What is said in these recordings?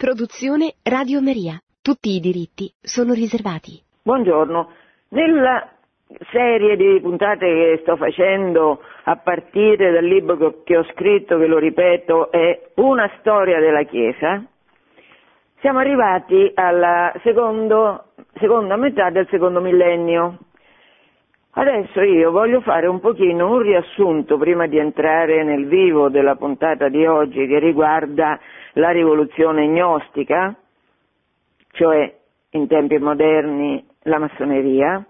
Produzione Radio Maria. Tutti i diritti sono riservati. Buongiorno. Nella serie di puntate che sto facendo a partire dal libro che ho scritto, che lo ripeto, è Una storia della Chiesa, siamo arrivati alla secondo, seconda metà del secondo millennio. Adesso io voglio fare un pochino un riassunto prima di entrare nel vivo della puntata di oggi che riguarda la rivoluzione gnostica, cioè in tempi moderni la massoneria,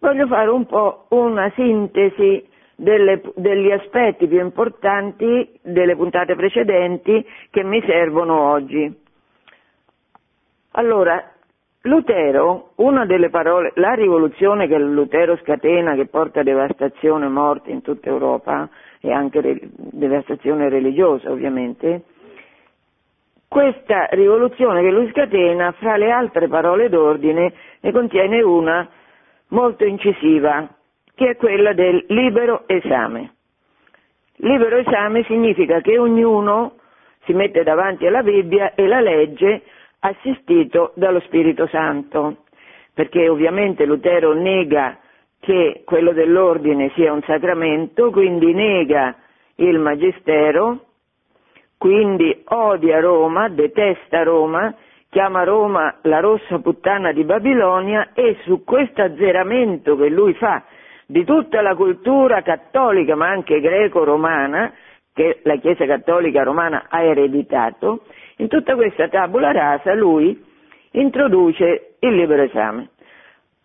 voglio fare un po' una sintesi delle, degli aspetti più importanti delle puntate precedenti che mi servono oggi. Allora, Lutero, una delle parole, la rivoluzione che Lutero scatena, che porta devastazione, morte in tutta Europa e anche devastazione religiosa ovviamente, questa rivoluzione che lui scatena, fra le altre parole d'ordine, ne contiene una molto incisiva, che è quella del libero esame. Libero esame significa che ognuno si mette davanti alla Bibbia e la legge assistito dallo Spirito Santo, perché ovviamente Lutero nega che quello dell'ordine sia un sacramento, quindi nega il magistero, quindi odia Roma, detesta Roma, chiama Roma la rossa puttana di Babilonia e su questo azzeramento che lui fa di tutta la cultura cattolica ma anche greco-romana, che la Chiesa cattolica romana ha ereditato, in tutta questa tabula rasa lui introduce il libero esame.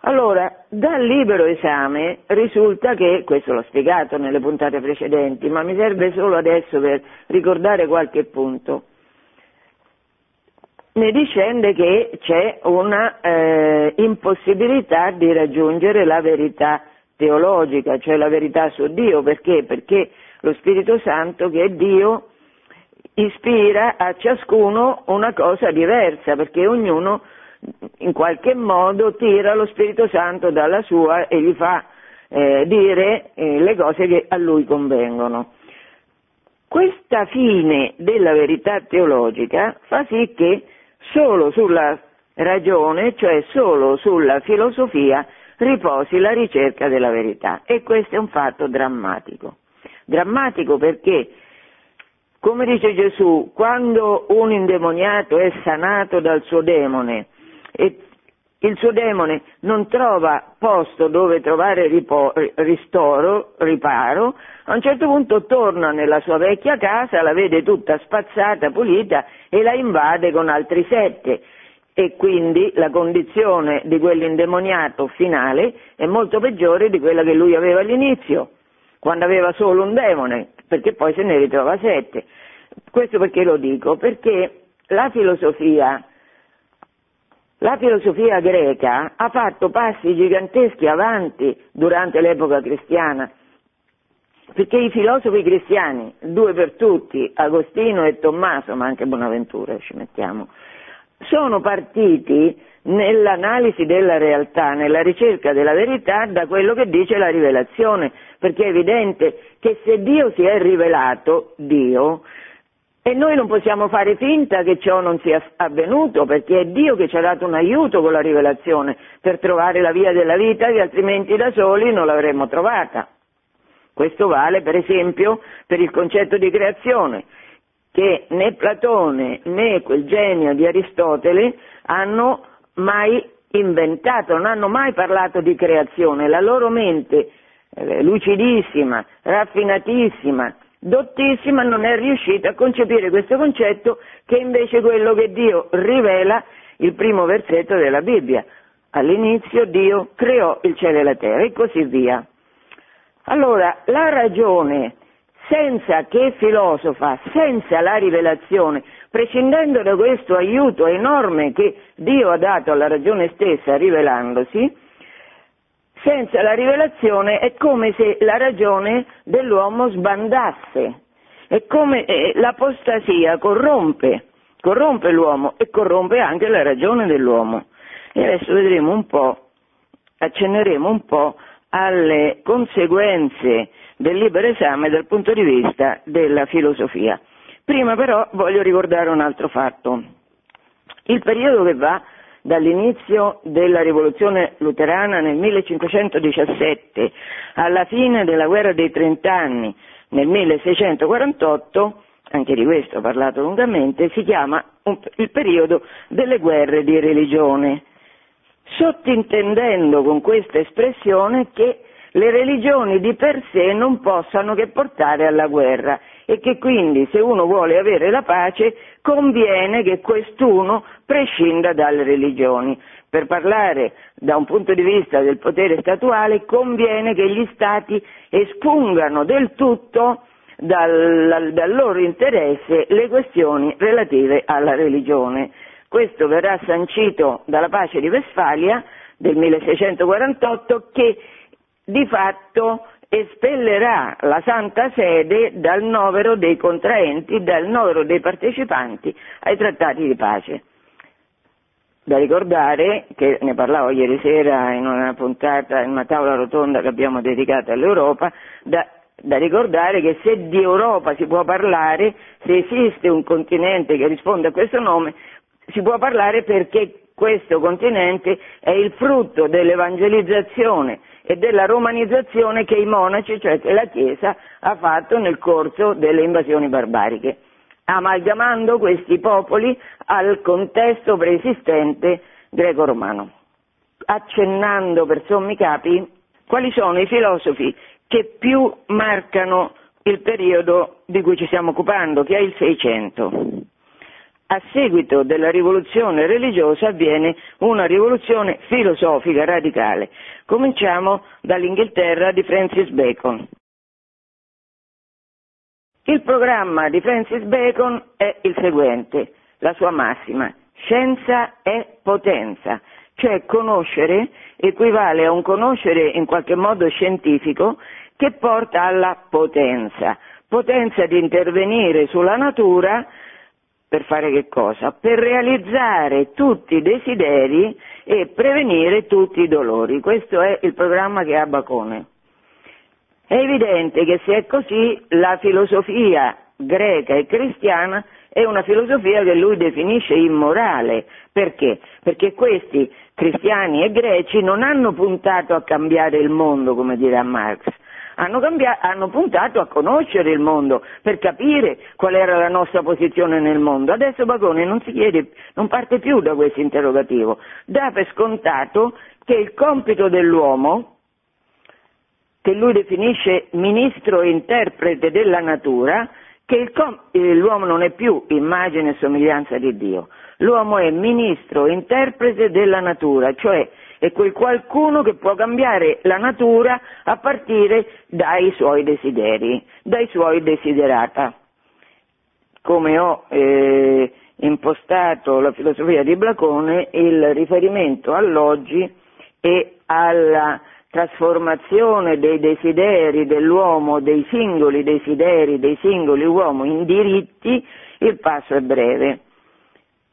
Allora, dal libero esame risulta che, questo l'ho spiegato nelle puntate precedenti, ma mi serve solo adesso per ricordare qualche punto, ne discende che c'è una eh, impossibilità di raggiungere la verità teologica, cioè la verità su Dio, perché? Perché lo Spirito Santo, che è Dio, ispira a ciascuno una cosa diversa, perché ognuno in qualche modo tira lo Spirito Santo dalla sua e gli fa eh, dire eh, le cose che a lui convengono. Questa fine della verità teologica fa sì che solo sulla ragione, cioè solo sulla filosofia, riposi la ricerca della verità e questo è un fatto drammatico. Drammatico perché, come dice Gesù, quando un indemoniato è sanato dal suo demone, e il suo demone non trova posto dove trovare ripo- ristoro, riparo, a un certo punto torna nella sua vecchia casa, la vede tutta spazzata, pulita e la invade con altri sette. E quindi la condizione di quell'indemoniato finale è molto peggiore di quella che lui aveva all'inizio, quando aveva solo un demone, perché poi se ne ritrova sette. Questo perché lo dico? Perché la filosofia la filosofia greca ha fatto passi giganteschi avanti durante l'epoca cristiana, perché i filosofi cristiani, due per tutti, Agostino e Tommaso, ma anche Bonaventura ci mettiamo, sono partiti nell'analisi della realtà, nella ricerca della verità da quello che dice la rivelazione, perché è evidente che se Dio si è rivelato, Dio, e noi non possiamo fare finta che ciò non sia avvenuto, perché è Dio che ci ha dato un aiuto con la rivelazione per trovare la via della vita che altrimenti da soli non l'avremmo trovata. Questo vale per esempio per il concetto di creazione, che né Platone né quel genio di Aristotele hanno mai inventato, non hanno mai parlato di creazione. La loro mente lucidissima, raffinatissima, dottissima non è riuscita a concepire questo concetto che è invece quello che Dio rivela il primo versetto della Bibbia. All'inizio Dio creò il cielo e la terra e così via. Allora, la ragione senza che filosofa, senza la rivelazione, prescindendo da questo aiuto enorme che Dio ha dato alla ragione stessa rivelandosi, senza la rivelazione è come se la ragione dell'uomo sbandasse, è come eh, l'apostasia corrompe, corrompe l'uomo e corrompe anche la ragione dell'uomo. E adesso vedremo un po', accenneremo un po' alle conseguenze del libero esame dal punto di vista della filosofia. Prima però voglio ricordare un altro fatto. Il periodo che va dall'inizio della rivoluzione luterana nel 1517 alla fine della guerra dei trent'anni nel 1648, anche di questo ho parlato lungamente, si chiama il periodo delle guerre di religione, sottintendendo con questa espressione che le religioni di per sé non possano che portare alla guerra e che quindi se uno vuole avere la pace conviene che quest'uno prescinda dalle religioni. Per parlare da un punto di vista del potere statuale conviene che gli stati espungano del tutto dal, dal loro interesse le questioni relative alla religione. Questo verrà sancito dalla pace di Westfalia del 1648 che di fatto espellerà la Santa Sede dal novero dei contraenti, dal novero dei partecipanti ai trattati di pace. Da ricordare, che ne parlavo ieri sera in una puntata, in una tavola rotonda che abbiamo dedicato all'Europa, da, da ricordare che se di Europa si può parlare, se esiste un continente che risponde a questo nome, si può parlare perché questo continente è il frutto dell'evangelizzazione e della romanizzazione che i monaci, cioè che la Chiesa, ha fatto nel corso delle invasioni barbariche, amalgamando questi popoli al contesto preesistente greco-romano, accennando per sommi capi quali sono i filosofi che più marcano il periodo di cui ci stiamo occupando, che è il Seicento a seguito della rivoluzione religiosa avviene una rivoluzione filosofica radicale. Cominciamo dall'Inghilterra di Francis Bacon. Il programma di Francis Bacon è il seguente, la sua massima, scienza è potenza, cioè conoscere equivale a un conoscere in qualche modo scientifico che porta alla potenza, potenza di intervenire sulla natura per fare che cosa? Per realizzare tutti i desideri e prevenire tutti i dolori. Questo è il programma che ha Bacone. È evidente che se è così la filosofia greca e cristiana è una filosofia che lui definisce immorale. Perché? Perché questi cristiani e greci non hanno puntato a cambiare il mondo, come dirà Marx, hanno, cambiato, hanno puntato a conoscere il mondo per capire qual era la nostra posizione nel mondo. Adesso Bacone non chiede, non parte più da questo interrogativo, dà per scontato che il compito dell'uomo, che lui definisce ministro e interprete della natura, che com- l'uomo non è più immagine e somiglianza di Dio, l'uomo è ministro e interprete della natura, cioè è quel qualcuno che può cambiare la natura a partire dai suoi desideri, dai suoi desiderata. Come ho eh, impostato la filosofia di Blacone, il riferimento all'oggi e alla trasformazione dei desideri dell'uomo, dei singoli desideri dei singoli uomini in diritti, il passo è breve.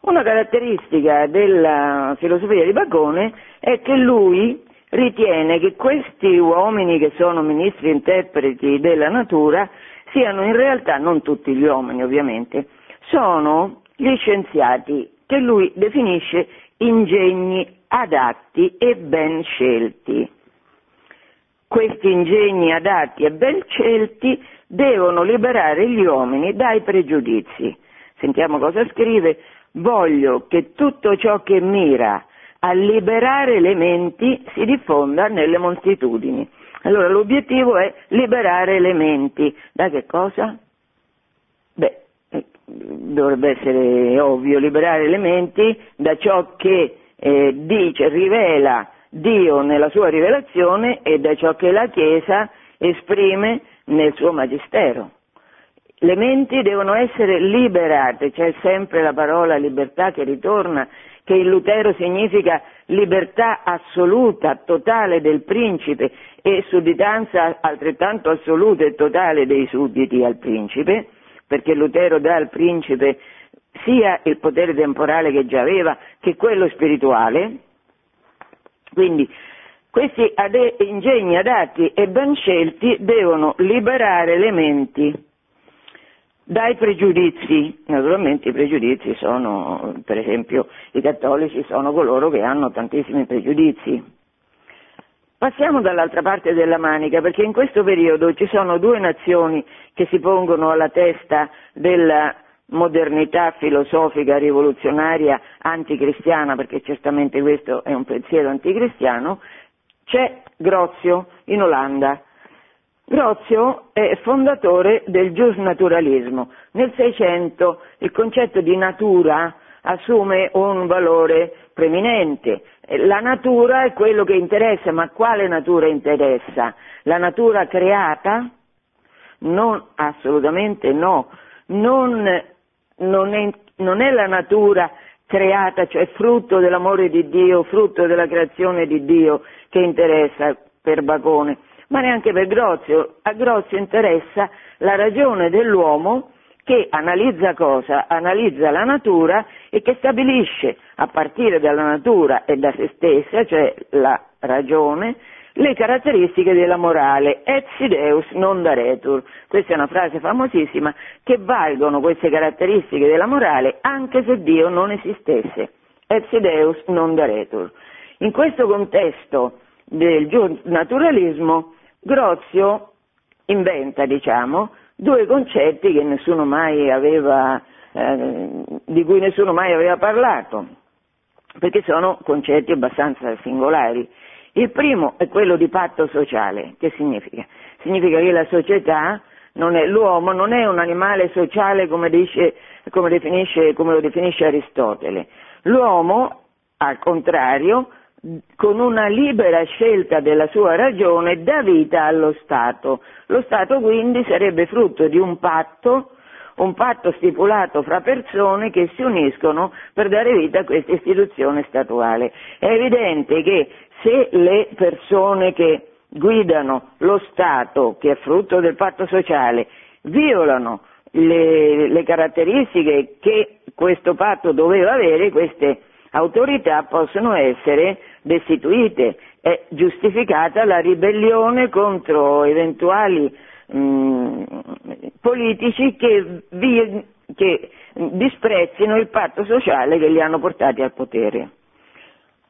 Una caratteristica della filosofia di Bacone è che lui ritiene che questi uomini che sono ministri interpreti della natura siano in realtà, non tutti gli uomini ovviamente, sono gli scienziati che lui definisce ingegni adatti e ben scelti. Questi ingegni adatti e ben scelti devono liberare gli uomini dai pregiudizi. Sentiamo cosa scrive voglio che tutto ciò che mira a liberare le menti si diffonda nelle moltitudini. Allora l'obiettivo è liberare le menti. Da che cosa? Beh, eh, dovrebbe essere ovvio, liberare le menti da ciò che eh, dice, rivela Dio nella sua rivelazione e da ciò che la Chiesa esprime nel suo magistero. Le menti devono essere liberate, c'è sempre la parola libertà che ritorna, che in Lutero significa libertà assoluta, totale del principe e sudditanza altrettanto assoluta e totale dei sudditi al principe, perché Lutero dà al principe sia il potere temporale che già aveva che quello spirituale. Quindi questi ingegni adatti e ben scelti devono liberare le menti dai pregiudizi, naturalmente i pregiudizi sono, per esempio, i cattolici sono coloro che hanno tantissimi pregiudizi. Passiamo dall'altra parte della manica, perché in questo periodo ci sono due nazioni che si pongono alla testa della modernità filosofica rivoluzionaria anticristiana, perché certamente questo è un pensiero anticristiano, c'è Grozio in Olanda. Grozio è fondatore del giusnaturalismo. Nel Seicento il concetto di natura assume un valore preminente. La natura è quello che interessa, ma quale natura interessa? La natura creata? Non, assolutamente no. Non, non, è, non è la natura creata, cioè frutto dell'amore di Dio, frutto della creazione di Dio che interessa per Bacone, ma neanche per Grozio. A Grozio interessa la ragione dell'uomo che analizza cosa? Analizza la natura e che stabilisce a partire dalla natura e da se stessa, cioè la ragione, le caratteristiche della morale, et si deus non daretur. Questa è una frase famosissima che valgono queste caratteristiche della morale anche se Dio non esistesse. Et si deus non daretur. In questo contesto del naturalismo, Grozio inventa, diciamo, due concetti aveva, eh, di cui nessuno mai aveva parlato, perché sono concetti abbastanza singolari. Il primo è quello di patto sociale, che significa? Significa che la società, non è, l'uomo non è un animale sociale come, dice, come, come lo definisce Aristotele. L'uomo, al contrario, con una libera scelta della sua ragione dà vita allo Stato. Lo Stato quindi sarebbe frutto di un patto, un patto stipulato fra persone che si uniscono per dare vita a questa istituzione statuale. È evidente che se le persone che guidano lo Stato, che è frutto del patto sociale, violano le, le caratteristiche che questo patto doveva avere, queste autorità possono essere destituite. È giustificata la ribellione contro eventuali mh, mm, politici che, vi, che disprezzino il patto sociale che li hanno portati al potere.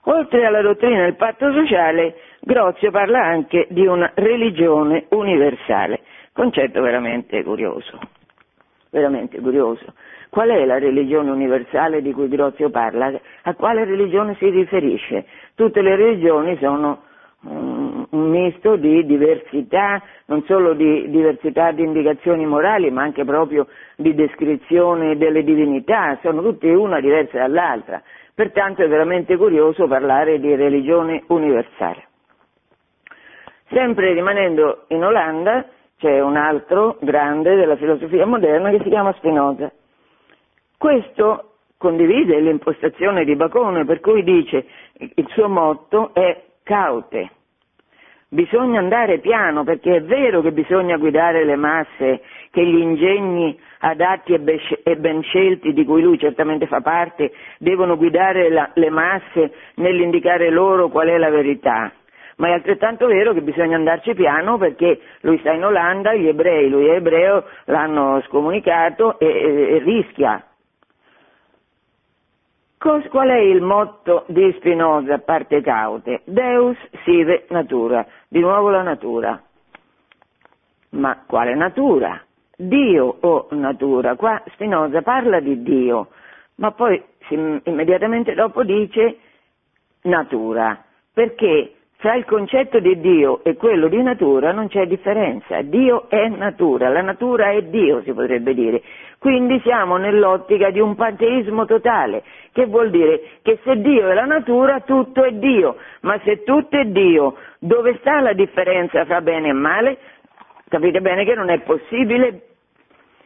Oltre alla dottrina del patto sociale, Grozio parla anche di una religione universale, concetto veramente curioso, veramente curioso. Qual è la religione universale di cui Grozio parla? A quale religione si riferisce? Tutte le religioni sono un misto di diversità, non solo di diversità di indicazioni morali, ma anche proprio di descrizione delle divinità, sono tutte una diversa dall'altra. Pertanto è veramente curioso parlare di religione universale. Sempre rimanendo in Olanda c'è un altro grande della filosofia moderna che si chiama Spinoza. Questo condivide l'impostazione di Bacone, per cui dice il suo motto è caute. Bisogna andare piano perché è vero che bisogna guidare le masse, che gli ingegni adatti e ben scelti, di cui lui certamente fa parte, devono guidare la, le masse nell'indicare loro qual è la verità. Ma è altrettanto vero che bisogna andarci piano perché lui sta in Olanda, gli ebrei, lui è ebreo, l'hanno scomunicato e, e, e rischia Qual è il motto di Spinoza parte caute? Deus sive natura, di nuovo la natura. Ma quale natura? Dio o natura? Qua Spinoza parla di Dio, ma poi immediatamente dopo dice natura, perché fra il concetto di Dio e quello di natura non c'è differenza. Dio è natura, la natura è Dio, si potrebbe dire. Quindi siamo nell'ottica di un panteismo totale, che vuol dire che se Dio è la natura, tutto è Dio. Ma se tutto è Dio, dove sta la differenza fra bene e male? Capite bene che non è possibile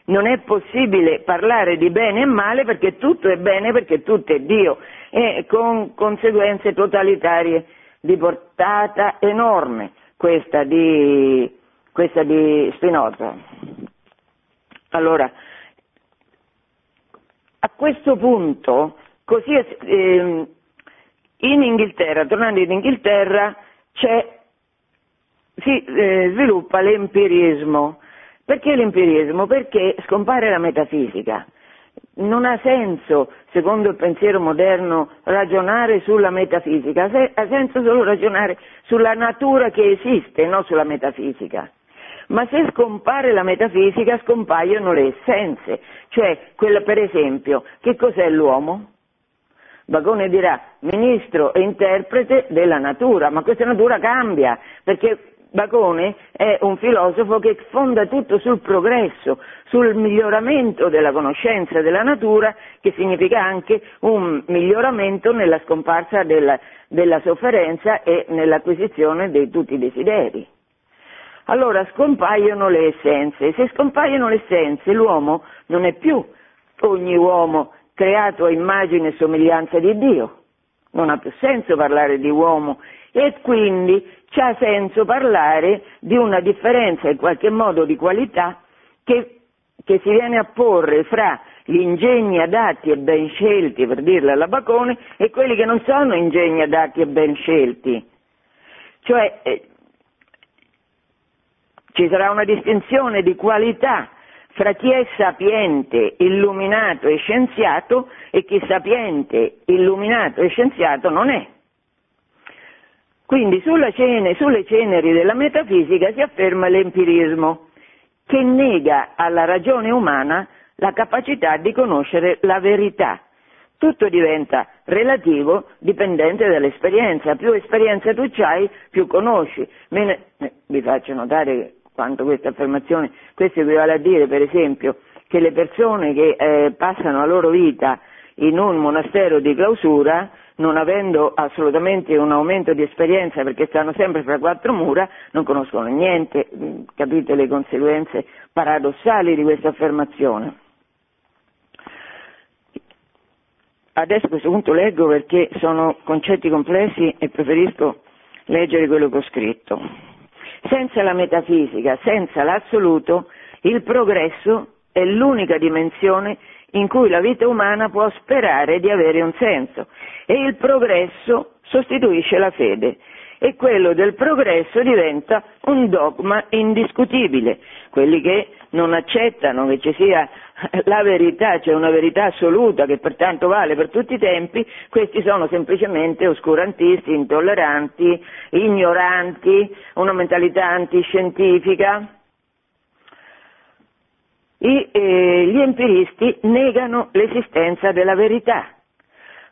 non è possibile parlare di bene e male perché tutto è bene, perché tutto è Dio e con conseguenze totalitarie di portata enorme questa di, questa di Spinoza. Allora, a questo punto, così eh, in Inghilterra, tornando in Inghilterra, si eh, sviluppa l'empirismo. Perché l'empirismo? Perché scompare la metafisica. Non ha senso, secondo il pensiero moderno, ragionare sulla metafisica, ha senso solo ragionare sulla natura che esiste, non sulla metafisica. Ma se scompare la metafisica scompaiono le essenze, cioè quella per esempio, che cos'è l'uomo? Bacone dirà ministro e interprete della natura, ma questa natura cambia, perché Bacone è un filosofo che fonda tutto sul progresso, sul miglioramento della conoscenza della natura, che significa anche un miglioramento nella scomparsa della, della sofferenza e nell'acquisizione di tutti i desideri. Allora scompaiono le essenze, se scompaiono le essenze l'uomo non è più ogni uomo creato a immagine e somiglianza di Dio, non ha più senso parlare di uomo e quindi c'ha senso parlare di una differenza in qualche modo di qualità che, che si viene a porre fra gli ingegni adatti e ben scelti, per dirla alla Bacone, e quelli che non sono ingegni adatti e ben scelti. Cioè eh, ci sarà una distinzione di qualità fra chi è sapiente, illuminato e scienziato e chi sapiente, illuminato e scienziato non è. Quindi cene, sulle ceneri della metafisica si afferma l'empirismo, che nega alla ragione umana la capacità di conoscere la verità. Tutto diventa relativo, dipendente dall'esperienza. Più esperienza tu hai, più conosci. Ne, eh, vi faccio notare quanto questa affermazione, questo equivale a dire, per esempio, che le persone che eh, passano la loro vita in un monastero di clausura non avendo assolutamente un aumento di esperienza perché stanno sempre fra quattro mura, non conoscono niente, mm, capite le conseguenze paradossali di questa affermazione. Adesso a questo punto leggo perché sono concetti complessi e preferisco leggere quello che ho scritto. Senza la metafisica, senza l'assoluto, il progresso è l'unica dimensione in cui la vita umana può sperare di avere un senso. E il progresso sostituisce la fede. E quello del progresso diventa un dogma indiscutibile. Quelli che non accettano che ci sia la verità, cioè una verità assoluta che pertanto vale per tutti i tempi, questi sono semplicemente oscurantisti, intolleranti, ignoranti, una mentalità antiscientifica i, eh, gli empiristi negano l'esistenza della verità,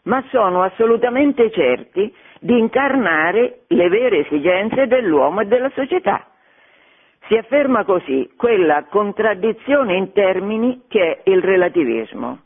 ma sono assolutamente certi di incarnare le vere esigenze dell'uomo e della società. Si afferma così quella contraddizione in termini che è il relativismo.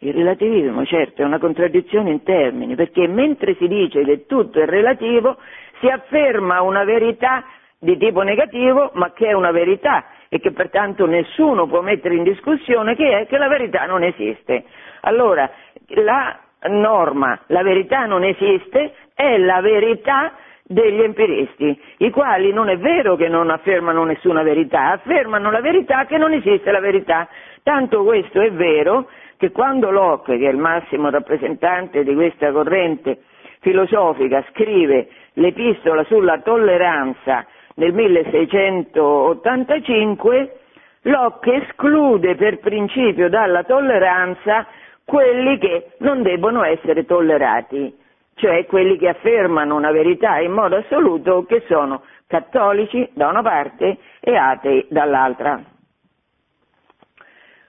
Il relativismo, certo, è una contraddizione in termini, perché mentre si dice che tutto è relativo, si afferma una verità di tipo negativo, ma che è una verità e che pertanto nessuno può mettere in discussione, che è che la verità non esiste. Allora, la norma, la verità non esiste, è la verità degli empiristi, i quali non è vero che non affermano nessuna verità, affermano la verità che non esiste la verità. Tanto questo è vero che quando Locke, che è il massimo rappresentante di questa corrente filosofica, scrive l'epistola sulla tolleranza nel 1685, Locke esclude per principio dalla tolleranza quelli che non debbono essere tollerati, cioè quelli che affermano una verità in modo assoluto che sono cattolici da una parte e atei dall'altra.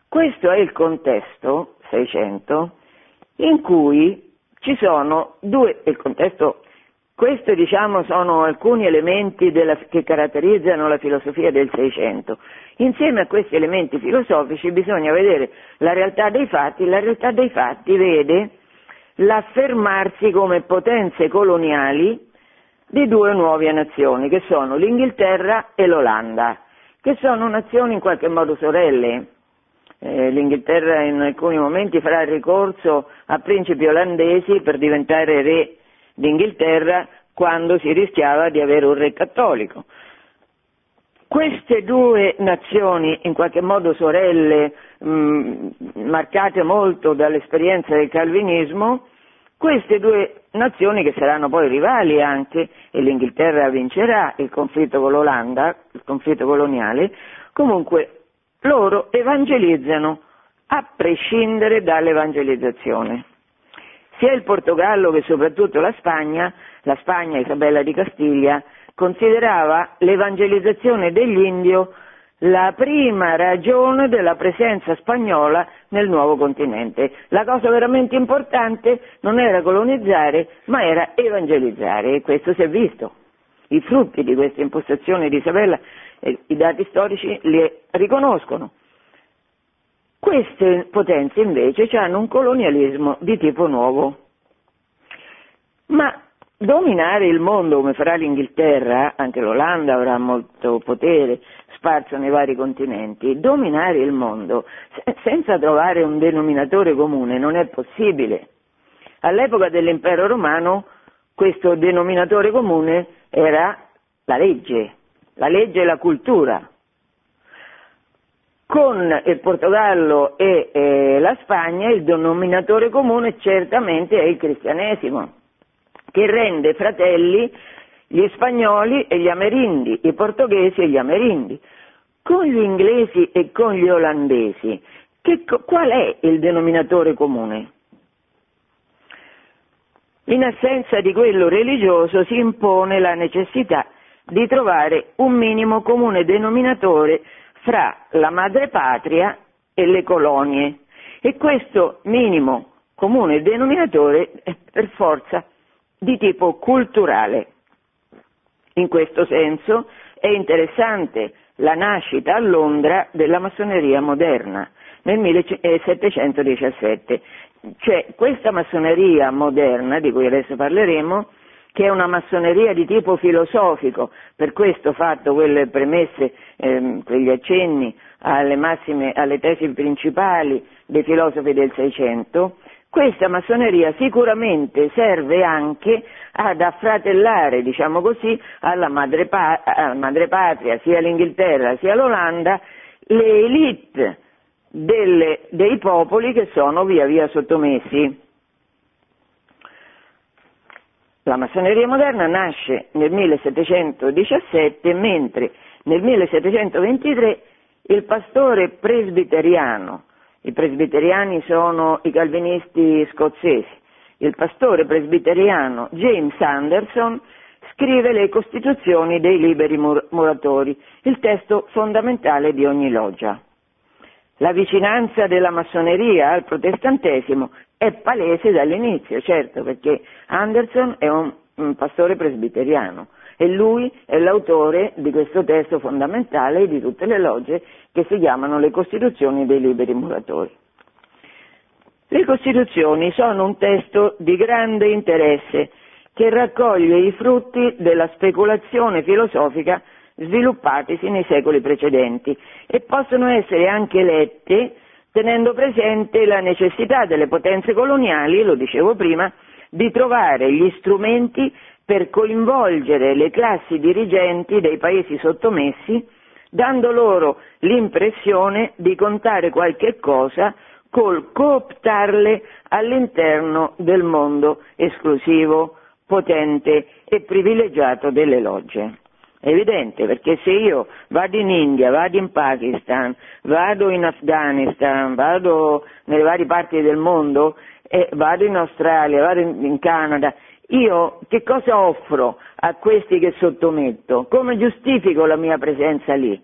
Questo è il contesto 600 in cui ci sono due, il contesto questi diciamo, sono alcuni elementi della, che caratterizzano la filosofia del Seicento. Insieme a questi elementi filosofici bisogna vedere la realtà dei fatti, la realtà dei fatti vede l'affermarsi come potenze coloniali di due nuove nazioni, che sono l'Inghilterra e l'Olanda, che sono nazioni in qualche modo sorelle. Eh, L'Inghilterra in alcuni momenti farà ricorso a principi olandesi per diventare re d'Inghilterra quando si rischiava di avere un re cattolico. Queste due nazioni, in qualche modo sorelle, mh, marcate molto dall'esperienza del calvinismo, queste due nazioni che saranno poi rivali anche, e l'Inghilterra vincerà il conflitto con l'Olanda, il conflitto coloniale, comunque loro evangelizzano a prescindere dall'evangelizzazione. Sia il Portogallo che soprattutto la Spagna, la Spagna Isabella di Castiglia, considerava l'evangelizzazione degli indio la prima ragione della presenza spagnola nel nuovo continente. La cosa veramente importante non era colonizzare, ma era evangelizzare e questo si è visto. I frutti di questa impostazione di Isabella, eh, i dati storici li riconoscono. Queste potenze invece hanno un colonialismo di tipo nuovo. Ma dominare il mondo come farà l'Inghilterra, anche l'Olanda avrà molto potere sparso nei vari continenti, dominare il mondo senza trovare un denominatore comune non è possibile. All'epoca dell'impero romano questo denominatore comune era la legge, la legge e la cultura. Con il Portogallo e eh, la Spagna il denominatore comune certamente è il cristianesimo, che rende fratelli gli spagnoli e gli amerindi, i portoghesi e gli amerindi. Con gli inglesi e con gli olandesi, che, qual è il denominatore comune? In assenza di quello religioso si impone la necessità di trovare un minimo comune denominatore fra la madrepatria e le colonie e questo minimo comune denominatore è per forza di tipo culturale. In questo senso è interessante la nascita a Londra della massoneria moderna nel 1717, cioè questa massoneria moderna di cui adesso parleremo che è una massoneria di tipo filosofico, per questo ho fatto quelle premesse, ehm, quegli accenni alle, massime, alle tesi principali dei filosofi del Seicento, questa massoneria sicuramente serve anche ad affratellare, diciamo così, alla madrepatria, sia l'Inghilterra sia l'Olanda, le elite delle, dei popoli che sono via via sottomessi. La massoneria moderna nasce nel 1717, mentre nel 1723 il pastore presbiteriano, i presbiteriani sono i calvinisti scozzesi, il pastore presbiteriano James Anderson scrive le Costituzioni dei liberi muratori, il testo fondamentale di ogni loggia. La vicinanza della massoneria al protestantesimo è palese dall'inizio, certo, perché Anderson è un, un pastore presbiteriano e lui è l'autore di questo testo fondamentale di tutte le logge che si chiamano le Costituzioni dei liberi muratori. Le Costituzioni sono un testo di grande interesse che raccoglie i frutti della speculazione filosofica sviluppatisi nei secoli precedenti e possono essere anche lette tenendo presente la necessità delle potenze coloniali, lo dicevo prima, di trovare gli strumenti per coinvolgere le classi dirigenti dei paesi sottomessi, dando loro l'impressione di contare qualche cosa col cooptarle all'interno del mondo esclusivo, potente e privilegiato delle logge. È evidente perché se io vado in India, vado in Pakistan, vado in Afghanistan, vado nelle varie parti del mondo, eh, vado in Australia, vado in, in Canada, io che cosa offro a questi che sottometto? Come giustifico la mia presenza lì?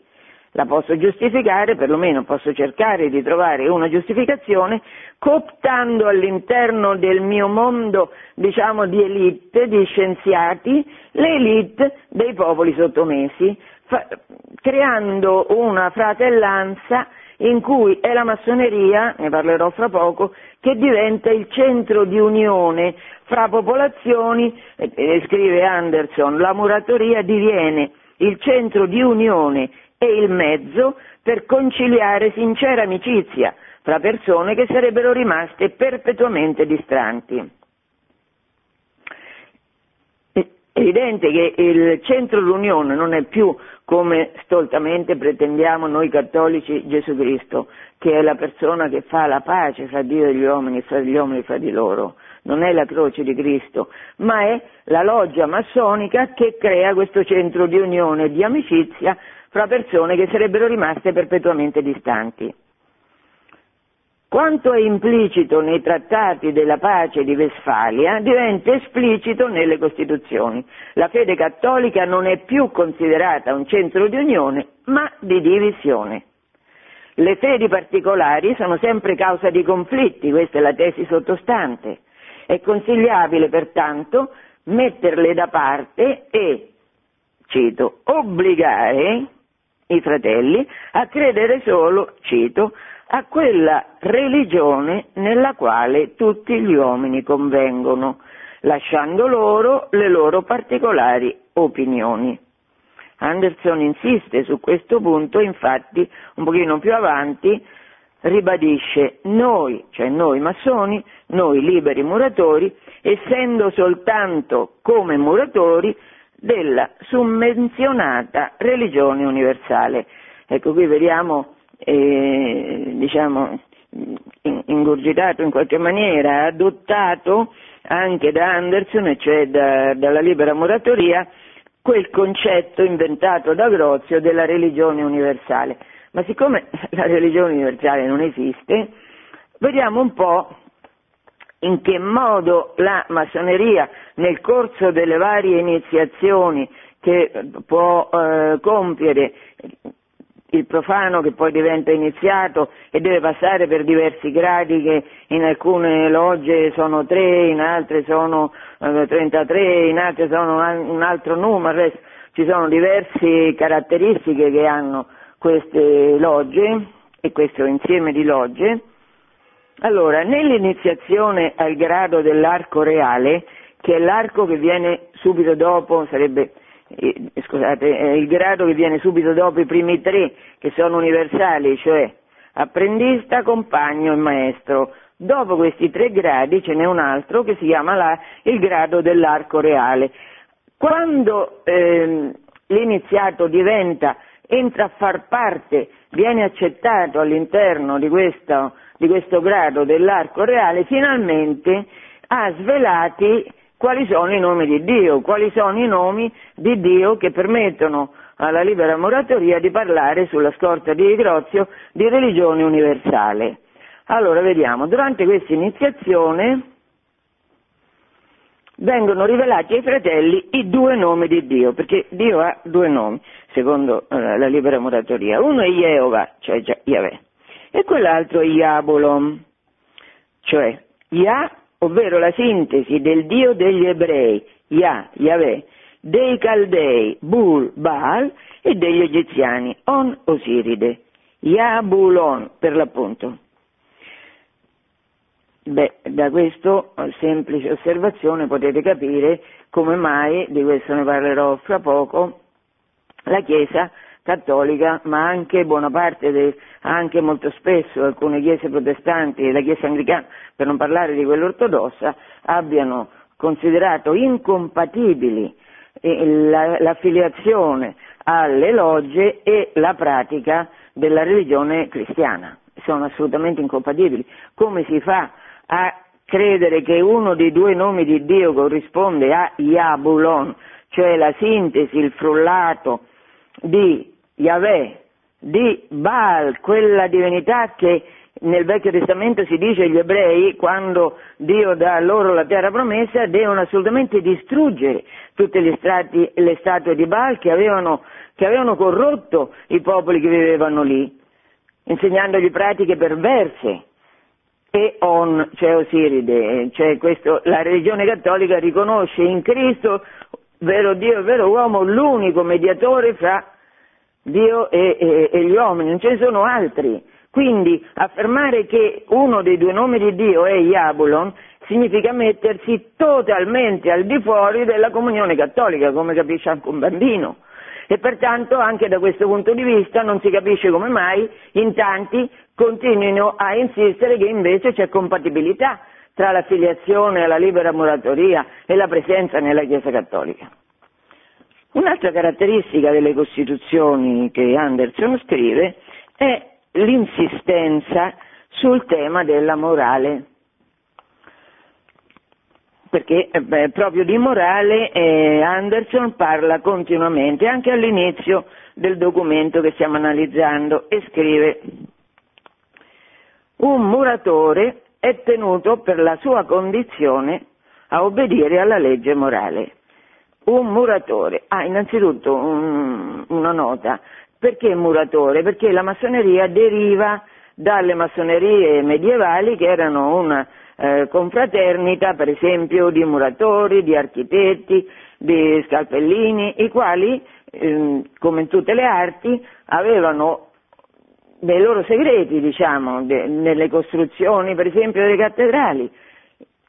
La posso giustificare, perlomeno posso cercare di trovare una giustificazione cooptando all'interno del mio mondo, diciamo, di elite, di scienziati, le elite dei popoli sottomessi, fa- creando una fratellanza in cui è la massoneria, ne parlerò fra poco, che diventa il centro di unione fra popolazioni, e, scrive Anderson, la muratoria diviene il centro di unione è il mezzo per conciliare sincera amicizia fra persone che sarebbero rimaste perpetuamente distanti. È evidente che il centro dell'unione non è più come stoltamente pretendiamo noi cattolici Gesù Cristo, che è la persona che fa la pace fra Dio e gli uomini, fra gli uomini e fra di loro. non è la croce di Cristo, ma è la loggia massonica che crea questo centro di unione e di amicizia fra persone che sarebbero rimaste perpetuamente distanti. Quanto è implicito nei trattati della pace di Westfalia diventa esplicito nelle Costituzioni. La fede cattolica non è più considerata un centro di unione, ma di divisione. Le fedi particolari sono sempre causa di conflitti, questa è la tesi sottostante. È consigliabile pertanto metterle da parte e, cito, obbligare i fratelli a credere solo, cito, a quella religione nella quale tutti gli uomini convengono, lasciando loro le loro particolari opinioni. Anderson insiste su questo punto, infatti, un pochino più avanti, ribadisce noi, cioè noi massoni, noi liberi muratori, essendo soltanto come muratori della summenzionata religione universale. Ecco, qui vediamo eh, diciamo, ingurgitato in qualche maniera, adottato anche da Anderson, cioè da, dalla libera moratoria, quel concetto inventato da Grozio della religione universale. Ma siccome la religione universale non esiste, vediamo un po' in che modo la massoneria nel corso delle varie iniziazioni che può eh, compiere il profano che poi diventa iniziato e deve passare per diversi gradi che in alcune logge sono tre, in altre sono eh, 33, in altre sono un altro numero, ci sono diverse caratteristiche che hanno queste logge e questo insieme di logge. Allora, nell'iniziazione al grado dell'arco reale, che è l'arco che viene subito dopo, sarebbe eh, scusate, il grado che viene subito dopo i primi tre, che sono universali, cioè apprendista, compagno e maestro. Dopo questi tre gradi ce n'è un altro che si chiama la, il grado dell'arco reale. Quando eh, l'iniziato diventa, entra a far parte, viene accettato all'interno di questo, di questo grado dell'arco reale, finalmente ha svelati quali sono i nomi di Dio, quali sono i nomi di Dio che permettono alla libera moratoria di parlare sulla scorta di Grozio di religione universale. Allora vediamo, durante questa iniziazione vengono rivelati ai fratelli i due nomi di Dio, perché Dio ha due nomi, secondo eh, la libera moratoria. Uno è Jehovah, cioè Yahweh, e quell'altro è Yabulon, cioè Yah ovvero la sintesi del Dio degli ebrei, Yah, Yahweh, dei Caldei, Bul, Baal, e degli egiziani, On, Osiride, Yabulon per l'appunto. Beh, da questa semplice osservazione potete capire come mai, di questo ne parlerò fra poco, la Chiesa cattolica, ma anche buona parte, de, anche molto spesso alcune chiese protestanti e la Chiesa anglicana, per non parlare di quella ortodossa, abbiano considerato incompatibili eh, l'affiliazione alle logge e la pratica della religione cristiana. Sono assolutamente incompatibili. Come si fa a credere che uno dei due nomi di Dio corrisponde a Yabulon, cioè la sintesi, il frullato di Yahweh, di Baal, quella divinità che nel Vecchio Testamento si dice agli ebrei quando Dio dà loro la terra promessa devono assolutamente distruggere tutte le, strati, le statue di Baal che avevano, che avevano corrotto i popoli che vivevano lì, insegnandogli pratiche perverse. E On, cioè Osiride, cioè questo, la religione cattolica riconosce in Cristo, vero Dio e vero uomo, l'unico mediatore fra Dio e, e, e gli uomini, non ce ne sono altri. Quindi affermare che uno dei due nomi di Dio è Iabulon significa mettersi totalmente al di fuori della comunione cattolica, come capisce anche un bambino. E pertanto anche da questo punto di vista non si capisce come mai in tanti continuino a insistere che invece c'è compatibilità tra l'affiliazione alla libera moratoria e la presenza nella Chiesa cattolica. Un'altra caratteristica delle Costituzioni che Anderson scrive è l'insistenza sul tema della morale. Perché eh, proprio di morale eh, Anderson parla continuamente, anche all'inizio del documento che stiamo analizzando, e scrive un muratore è tenuto per la sua condizione a obbedire alla legge morale. Un muratore, ah, innanzitutto un, una nota, perché muratore? Perché la massoneria deriva dalle massonerie medievali che erano una eh, confraternita, per esempio, di muratori, di architetti, di scalpellini, i quali, eh, come in tutte le arti, avevano dei loro segreti, diciamo, de, nelle costruzioni, per esempio, delle cattedrali,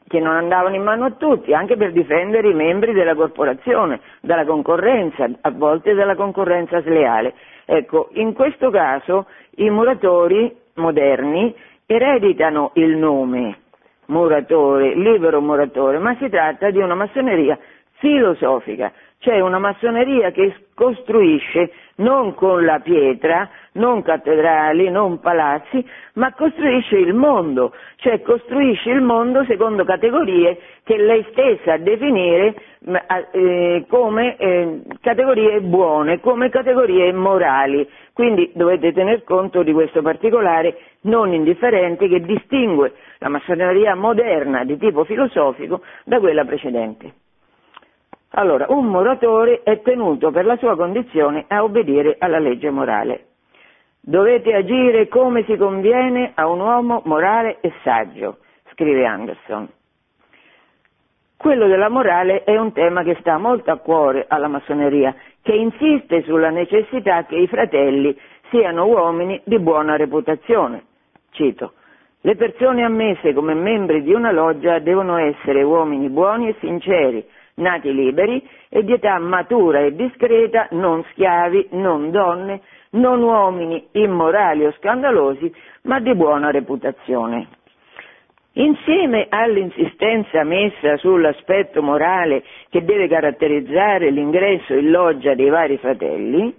che non andavano in mano a tutti, anche per difendere i membri della corporazione dalla concorrenza, a volte dalla concorrenza sleale. Ecco, in questo caso i muratori moderni ereditano il nome muratore, libero muratore, ma si tratta di una massoneria filosofica, cioè una massoneria che costruisce non con la pietra, non cattedrali, non palazzi, ma costruisce il mondo, cioè costruisce il mondo secondo categorie che lei stessa definire eh, come eh, categorie buone, come categorie morali. Quindi dovete tener conto di questo particolare non indifferente che distingue la massoneria moderna di tipo filosofico da quella precedente. Allora, un moratore è tenuto per la sua condizione a obbedire alla legge morale. Dovete agire come si conviene a un uomo morale e saggio, scrive Anderson. Quello della morale è un tema che sta molto a cuore alla massoneria, che insiste sulla necessità che i fratelli siano uomini di buona reputazione. Cito, le persone ammesse come membri di una loggia devono essere uomini buoni e sinceri, nati liberi e di età matura e discreta, non schiavi, non donne, non uomini immorali o scandalosi, ma di buona reputazione. Insieme all'insistenza messa sull'aspetto morale che deve caratterizzare l'ingresso in loggia dei vari fratelli,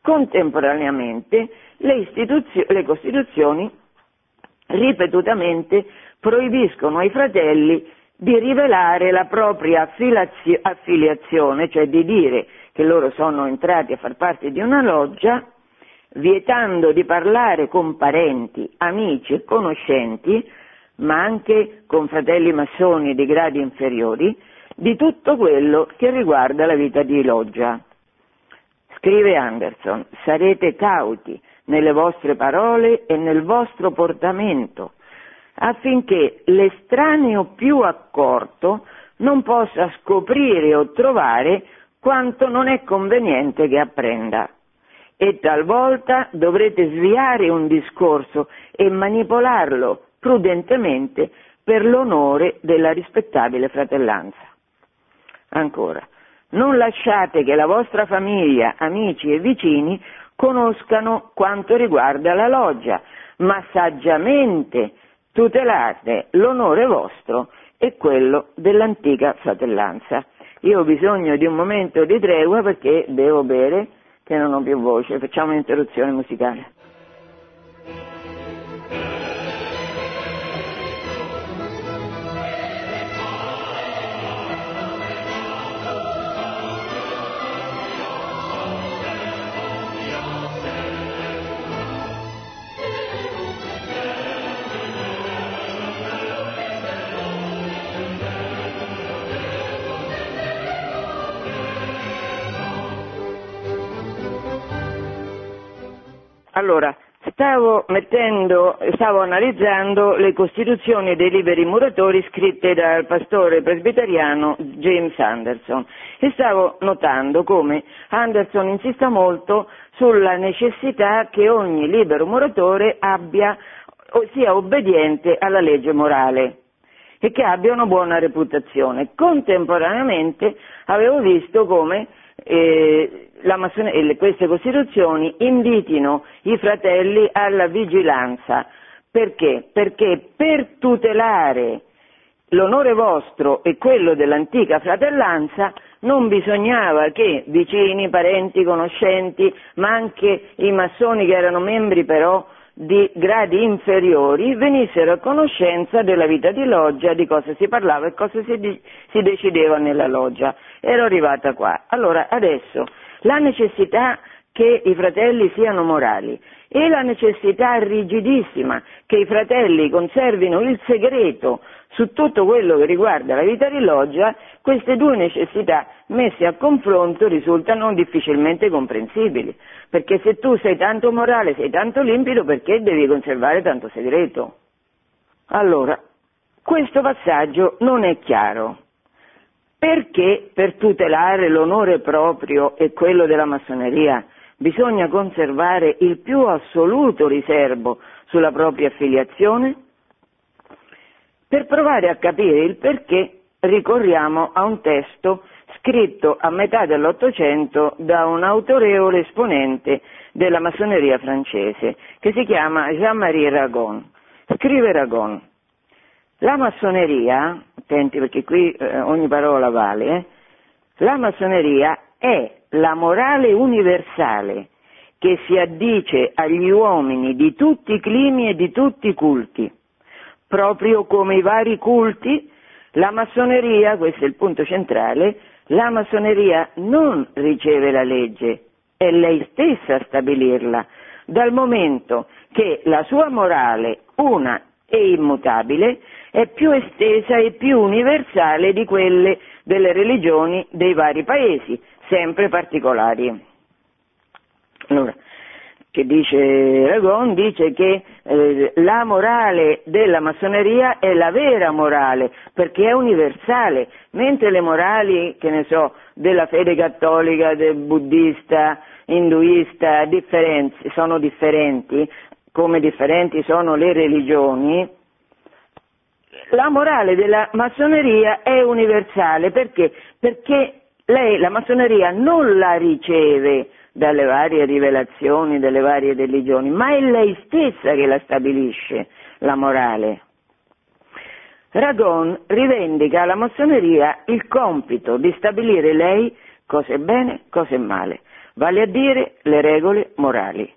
contemporaneamente le, le Costituzioni ripetutamente proibiscono ai fratelli di rivelare la propria affiliazione, cioè di dire che loro sono entrati a far parte di una loggia, vietando di parlare con parenti, amici e conoscenti, ma anche con fratelli massoni di gradi inferiori, di tutto quello che riguarda la vita di loggia. Scrive Anderson, sarete cauti nelle vostre parole e nel vostro portamento, affinché l'estraneo più accorto non possa scoprire o trovare quanto non è conveniente che apprenda. E talvolta dovrete sviare un discorso e manipolarlo prudentemente per l'onore della rispettabile fratellanza. Ancora, non lasciate che la vostra famiglia, amici e vicini conoscano quanto riguarda la loggia, ma saggiamente tutelate l'onore vostro e quello dell'antica fratellanza. Io ho bisogno di un momento di tregua perché devo bere, che non ho più voce. Facciamo un'interruzione musicale. Allora, stavo, mettendo, stavo analizzando le costituzioni dei liberi muratori scritte dal pastore presbiteriano James Anderson e stavo notando come Anderson insista molto sulla necessità che ogni libero muratore abbia, sia obbediente alla legge morale e che abbia una buona reputazione. Contemporaneamente avevo visto come eh, queste Costituzioni invitino i fratelli alla vigilanza. Perché? Perché per tutelare l'onore vostro e quello dell'antica fratellanza non bisognava che vicini, parenti, conoscenti, ma anche i massoni che erano membri però di gradi inferiori venissero a conoscenza della vita di loggia, di cosa si parlava e cosa si, si decideva nella loggia. Ero arrivata qua. Allora, adesso, la necessità che i fratelli siano morali e la necessità rigidissima che i fratelli conservino il segreto su tutto quello che riguarda la vita di loggia, queste due necessità messe a confronto risultano difficilmente comprensibili, perché se tu sei tanto morale, sei tanto limpido, perché devi conservare tanto segreto? Allora, questo passaggio non è chiaro, perché per tutelare l'onore proprio e quello della massoneria bisogna conservare il più assoluto riservo sulla propria affiliazione? Per provare a capire il perché ricorriamo a un testo scritto a metà dell'Ottocento da un autorevole esponente della massoneria francese che si chiama Jean-Marie Ragon. Scrive Ragon, la massoneria, attenti perché qui eh, ogni parola vale, eh, la massoneria è la morale universale che si addice agli uomini di tutti i climi e di tutti i culti. Proprio come i vari culti, la massoneria, questo è il punto centrale, la massoneria non riceve la legge, è lei stessa a stabilirla, dal momento che la sua morale, una e immutabile, è più estesa e più universale di quelle delle religioni dei vari paesi, sempre particolari. Allora, che dice Ragon, dice che eh, la morale della massoneria è la vera morale, perché è universale, mentre le morali, che ne so, della fede cattolica, del buddista, induista, differenzi, sono differenti, come differenti sono le religioni, la morale della massoneria è universale, perché? Perché lei, la massoneria, non la riceve dalle varie rivelazioni delle varie religioni, ma è lei stessa che la stabilisce, la morale. Ragon rivendica alla massoneria il compito di stabilire lei cosa è bene, cosa è male, vale a dire le regole morali.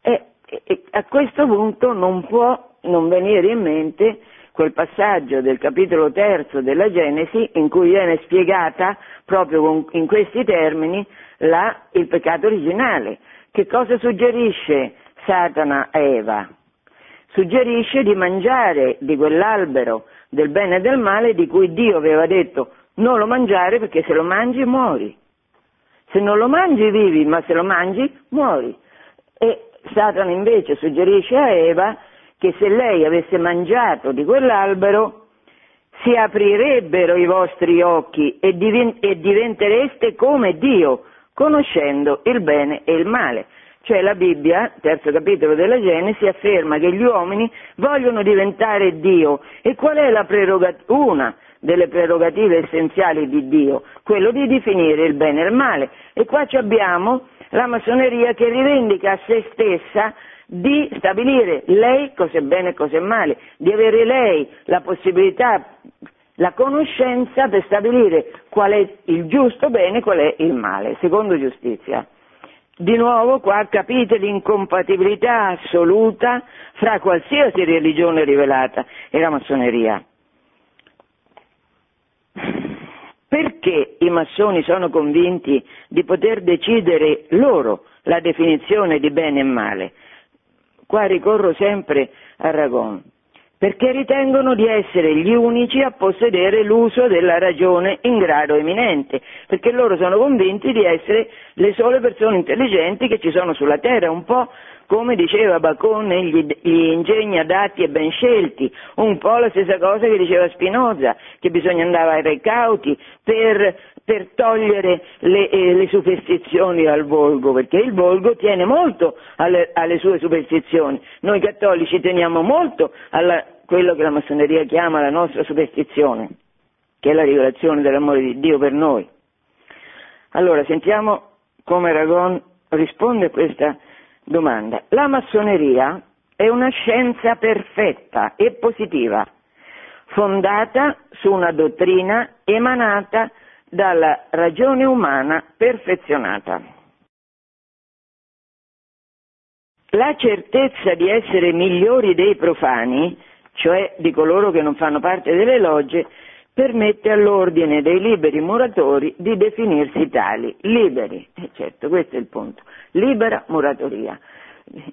E, e a questo punto non può non venire in mente quel passaggio del capitolo terzo della Genesi in cui viene spiegata proprio in questi termini la, il peccato originale. Che cosa suggerisce Satana a Eva? Suggerisce di mangiare di quell'albero del bene e del male di cui Dio aveva detto non lo mangiare perché se lo mangi muori. Se non lo mangi vivi, ma se lo mangi muori. E Satana invece suggerisce a Eva che se lei avesse mangiato di quell'albero si aprirebbero i vostri occhi e, diventereste come Dio, conoscendo il bene e il male. Cioè la Bibbia, terzo capitolo della Genesi, afferma che gli uomini vogliono diventare Dio. E qual è prerogat- una delle prerogative essenziali di Dio? Quello di definire il bene e il male. E qua abbiamo la massoneria che rivendica a se stessa di stabilire lei cosa è bene e cosa è male, di avere lei la possibilità, la conoscenza per stabilire qual è il giusto bene e qual è il male, secondo giustizia. Di nuovo qua capite l'incompatibilità assoluta fra qualsiasi religione rivelata e la massoneria. Perché i massoni sono convinti di poter decidere loro la definizione di bene e male? Qua ricorro sempre a Ragon, perché ritengono di essere gli unici a possedere l'uso della ragione in grado eminente, perché loro sono convinti di essere le sole persone intelligenti che ci sono sulla Terra, un po' come diceva Bacon gli, gli ingegni adatti e ben scelti, un po' la stessa cosa che diceva Spinoza, che bisogna andare ai cauti per, per togliere le, eh, le, superstizioni al volgo, perché il volgo tiene molto alle, alle sue superstizioni. Noi cattolici teniamo molto a quello che la massoneria chiama la nostra superstizione, che è la rivelazione dell'amore di Dio per noi. Allora, sentiamo come Ragon risponde a questa Domanda. La massoneria è una scienza perfetta e positiva, fondata su una dottrina emanata dalla ragione umana perfezionata. la certezza di essere migliori dei profani, cioè di coloro che non fanno parte delle logge, permette all'ordine dei liberi muratori di definirsi tali, liberi, eh certo, questo è il punto, libera muratoria,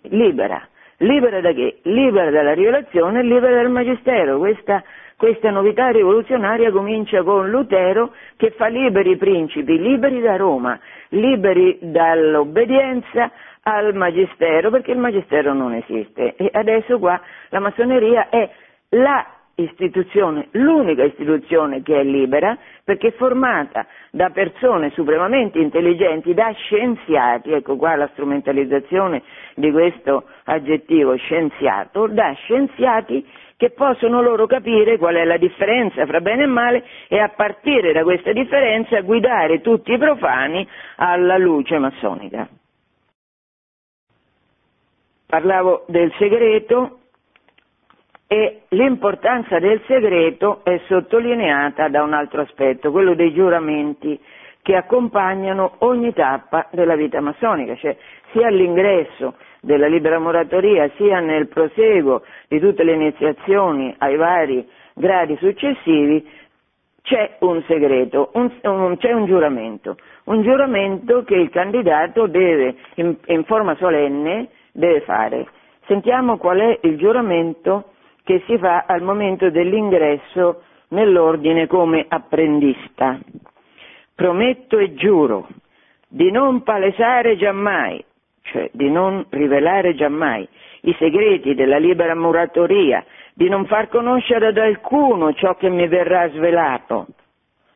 libera, libera da che? Libera dalla rivelazione libera dal magistero, questa, questa novità rivoluzionaria comincia con Lutero che fa liberi i principi, liberi da Roma, liberi dall'obbedienza al magistero, perché il magistero non esiste. E adesso qua la massoneria è la istituzione, l'unica istituzione che è libera perché è formata da persone supremamente intelligenti, da scienziati, ecco qua la strumentalizzazione di questo aggettivo scienziato, da scienziati che possono loro capire qual è la differenza fra bene e male e a partire da questa differenza guidare tutti i profani alla luce massonica. Parlavo del segreto, e l'importanza del segreto è sottolineata da un altro aspetto, quello dei giuramenti che accompagnano ogni tappa della vita massonica, cioè sia all'ingresso della libera moratoria sia nel proseguo di tutte le iniziazioni ai vari gradi successivi c'è un segreto, un, un, c'è un giuramento, un giuramento che il candidato deve in, in forma solenne deve fare. Sentiamo qual è il giuramento che si fa al momento dell'ingresso nell'ordine come apprendista. Prometto e giuro di non palesare giammai, cioè di non rivelare giammai i segreti della libera muratoria, di non far conoscere ad alcuno ciò che mi verrà svelato,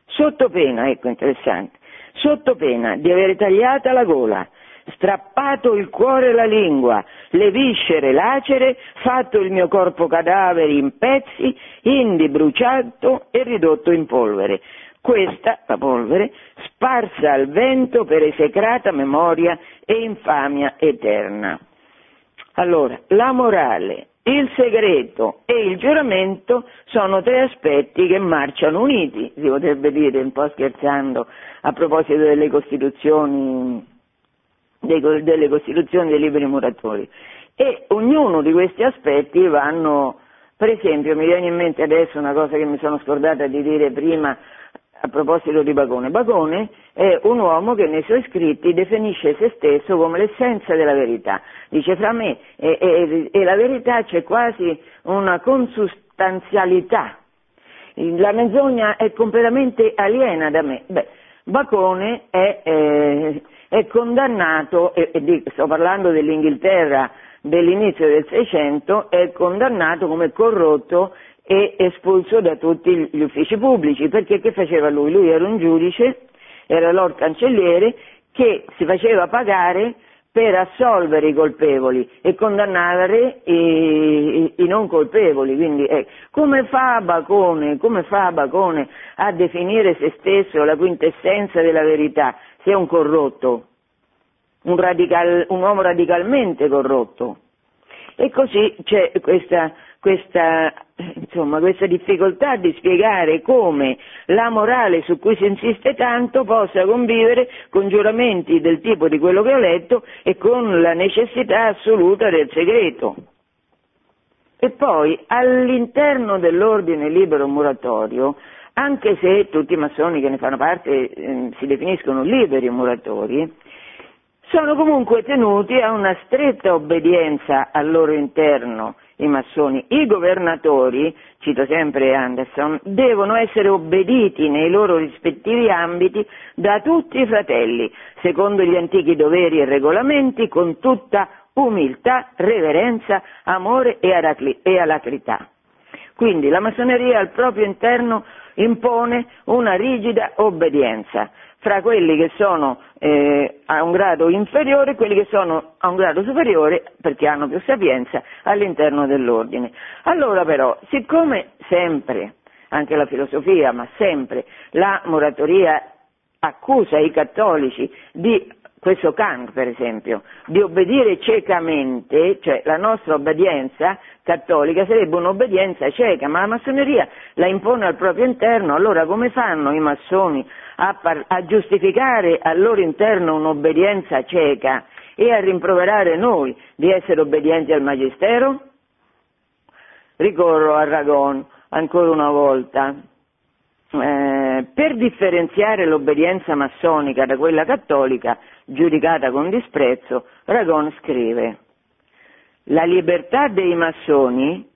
sotto pena, ecco interessante, sotto pena di aver tagliata la gola, strappato il cuore e la lingua, le viscere lacere, fatto il mio corpo cadavere in pezzi, indi bruciato e ridotto in polvere. Questa, la polvere, sparsa al vento per esecrata memoria e infamia eterna. Allora, la morale, il segreto e il giuramento sono tre aspetti che marciano uniti, si potrebbe dire un po' scherzando a proposito delle costituzioni dei, delle Costituzioni dei liberi muratori e ognuno di questi aspetti vanno, per esempio mi viene in mente adesso una cosa che mi sono scordata di dire prima a proposito di Bacone. Bacone è un uomo che nei suoi scritti definisce se stesso come l'essenza della verità. Dice fra me e, e, e la verità c'è quasi una consustanzialità. La menzogna è completamente aliena da me. Beh, Bacone è, eh, è condannato, e, e sto parlando dell'Inghilterra dell'inizio del Seicento, è condannato come corrotto e espulso da tutti gli uffici pubblici, perché che faceva lui? Lui era un giudice, era Lord Cancelliere, che si faceva pagare per assolvere i colpevoli e condannare i, i, i non colpevoli. Quindi, eh, come, fa Bacone, come fa Bacone a definire se stesso la quintessenza della verità? se è un corrotto, un, radical, un uomo radicalmente corrotto. E così c'è questa, questa, insomma, questa, difficoltà di spiegare come la morale su cui si insiste tanto possa convivere con giuramenti del tipo di quello che ho letto e con la necessità assoluta del segreto. E poi all'interno dell'ordine libero muratorio anche se tutti i massoni che ne fanno parte eh, si definiscono liberi muratori, sono comunque tenuti a una stretta obbedienza al loro interno i massoni. I governatori, cito sempre Anderson, devono essere obbediti nei loro rispettivi ambiti da tutti i fratelli, secondo gli antichi doveri e regolamenti, con tutta umiltà, reverenza, amore e alacrità. Quindi la massoneria al proprio interno impone una rigida obbedienza fra quelli che sono eh, a un grado inferiore e quelli che sono a un grado superiore, perché hanno più sapienza, all'interno dell'ordine. Allora però, siccome sempre, anche la filosofia, ma sempre la moratoria accusa i cattolici di questo Kant per esempio, di obbedire ciecamente, cioè la nostra obbedienza cattolica sarebbe un'obbedienza cieca, ma la massoneria la impone al proprio interno, allora come fanno i massoni a, par- a giustificare al loro interno un'obbedienza cieca e a rimproverare noi di essere obbedienti al Magistero? Ricorro a Ragon ancora una volta. Eh, per differenziare l'obbedienza massonica da quella cattolica, giudicata con disprezzo, Ragon scrive la libertà dei massoni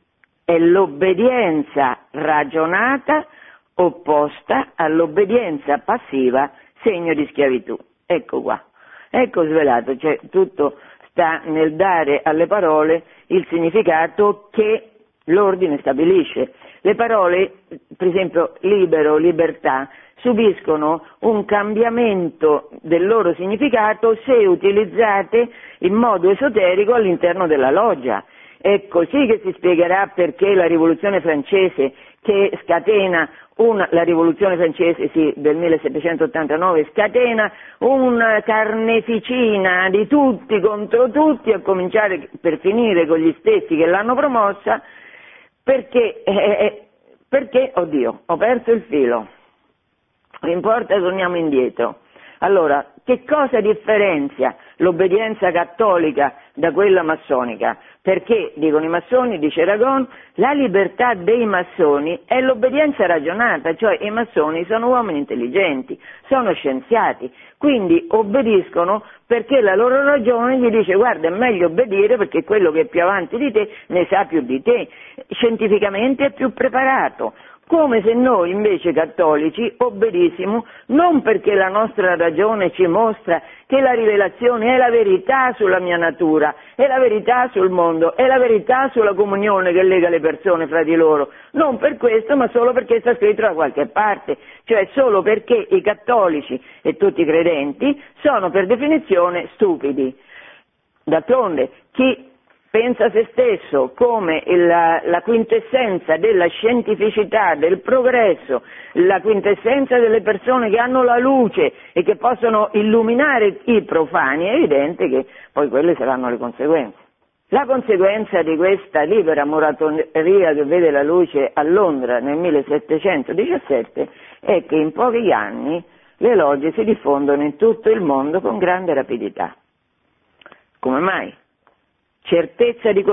è l'obbedienza ragionata opposta all'obbedienza passiva, segno di schiavitù. Ecco qua, ecco svelato, cioè tutto sta nel dare alle parole il significato che l'ordine stabilisce. Le parole, per esempio libero, libertà, subiscono un cambiamento del loro significato se utilizzate in modo esoterico all'interno della loggia. È così che si spiegherà perché la rivoluzione francese che scatena una, la rivoluzione francese sì, del 1789 scatena una carneficina di tutti contro tutti, a cominciare per finire con gli stessi che l'hanno promossa, perché, eh, eh perché, oddio, ho perso il filo, non importa, torniamo indietro. Allora, che cosa differenzia l'obbedienza cattolica da quella massonica? Perché, dicono i massoni, dice Aragon, la libertà dei massoni è l'obbedienza ragionata, cioè i massoni sono uomini intelligenti, sono scienziati, quindi obbediscono perché la loro ragione gli dice guarda è meglio obbedire perché quello che è più avanti di te ne sa più di te, scientificamente è più preparato come se noi invece cattolici obbedissimo non perché la nostra ragione ci mostra che la rivelazione è la verità sulla mia natura, è la verità sul mondo, è la verità sulla comunione che lega le persone fra di loro, non per questo ma solo perché sta scritto da qualche parte, cioè solo perché i cattolici e tutti i credenti sono per definizione stupidi. D'altronde chi pensa a se stesso come la, la, quintessenza della scientificità, del progresso, la quintessenza delle persone che hanno la luce e che possono illuminare i profani, è evidente che poi quelle saranno le conseguenze. La conseguenza di questa libera moratoria che vede la luce a Londra nel 1717 è che in pochi anni le logge si diffondono in tutto il mondo con grande rapidità. Come mai? Certezza di,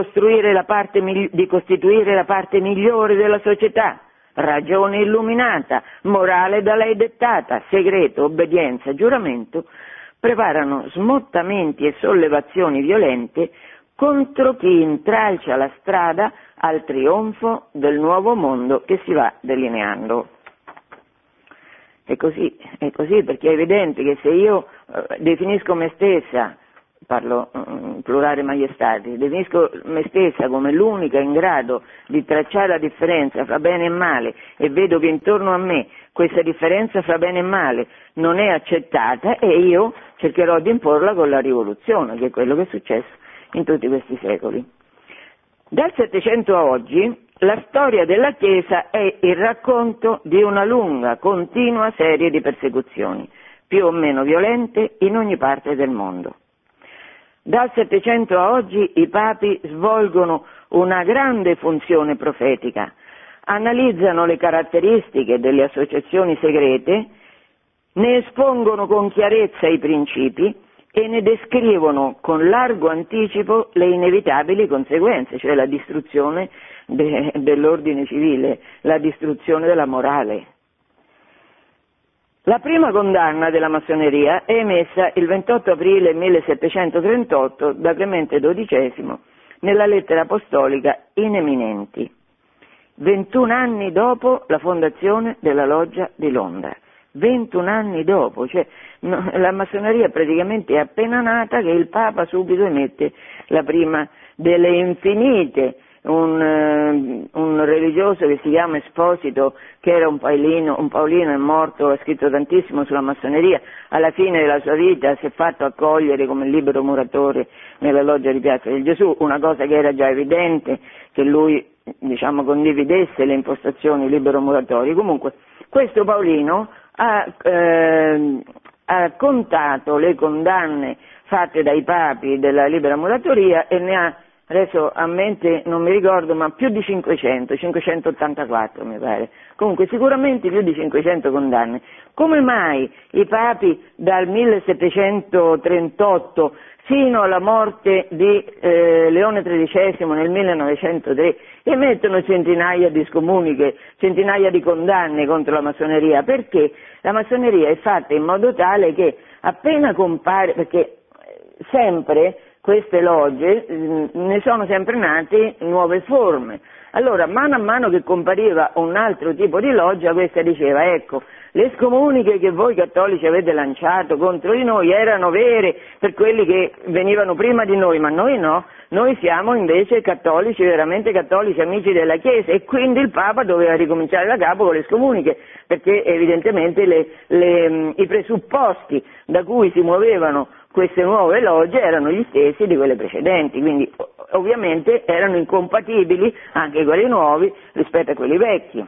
parte, di costituire la parte migliore della società, ragione illuminata, morale da lei dettata, segreto, obbedienza, giuramento, preparano smottamenti e sollevazioni violente contro chi intralcia la strada al trionfo del nuovo mondo che si va delineando. È così, è così perché è evidente che se io eh, definisco me stessa parlo in mm, plurale maiestati, definisco me stessa come l'unica in grado di tracciare la differenza fra bene e male e vedo che intorno a me questa differenza fra bene e male non è accettata e io cercherò di imporla con la rivoluzione, che è quello che è successo in tutti questi secoli. Dal Settecento a oggi la storia della Chiesa è il racconto di una lunga, continua serie di persecuzioni, più o meno violente, in ogni parte del mondo. Dal Settecento a oggi i papi svolgono una grande funzione profetica, analizzano le caratteristiche delle associazioni segrete, ne espongono con chiarezza i principi e ne descrivono con largo anticipo le inevitabili conseguenze, cioè la distruzione de- dell'ordine civile, la distruzione della morale. La prima condanna della massoneria è emessa il 28 aprile 1738 da Clemente XII nella lettera apostolica In Eminenti, 21 anni dopo la fondazione della loggia di Londra. 21 anni dopo, cioè la massoneria praticamente è appena nata che il Papa subito emette la prima delle infinite un, eh, un, religioso che si chiama Esposito, che era un paolino, un paolino, è morto, ha scritto tantissimo sulla massoneria, alla fine della sua vita si è fatto accogliere come libero muratore nella loggia di Piazza del Gesù, una cosa che era già evidente, che lui diciamo, condividesse le impostazioni libero-muratori. Comunque, questo Paolino ha, eh, ha contato le condanne fatte dai papi della libera muratoria e ne ha adesso a mente non mi ricordo, ma più di 500, 584 mi pare. Comunque sicuramente più di 500 condanne. Come mai i papi dal 1738 fino alla morte di eh, Leone XIII nel 1903 emettono centinaia di scomuniche, centinaia di condanne contro la massoneria, perché la massoneria è fatta in modo tale che appena compare, perché sempre queste logge mm, ne sono sempre nate nuove forme. Allora, mano a mano che compariva un altro tipo di loggia, questa diceva, ecco, le scomuniche che voi cattolici avete lanciato contro di noi erano vere per quelli che venivano prima di noi, ma noi no, noi siamo invece cattolici, veramente cattolici, amici della Chiesa e quindi il Papa doveva ricominciare da capo con le scomuniche, perché evidentemente le, le, mm, i presupposti da cui si muovevano queste nuove logge erano gli stessi di quelle precedenti, quindi ovviamente erano incompatibili anche quelli nuovi rispetto a quelli vecchi.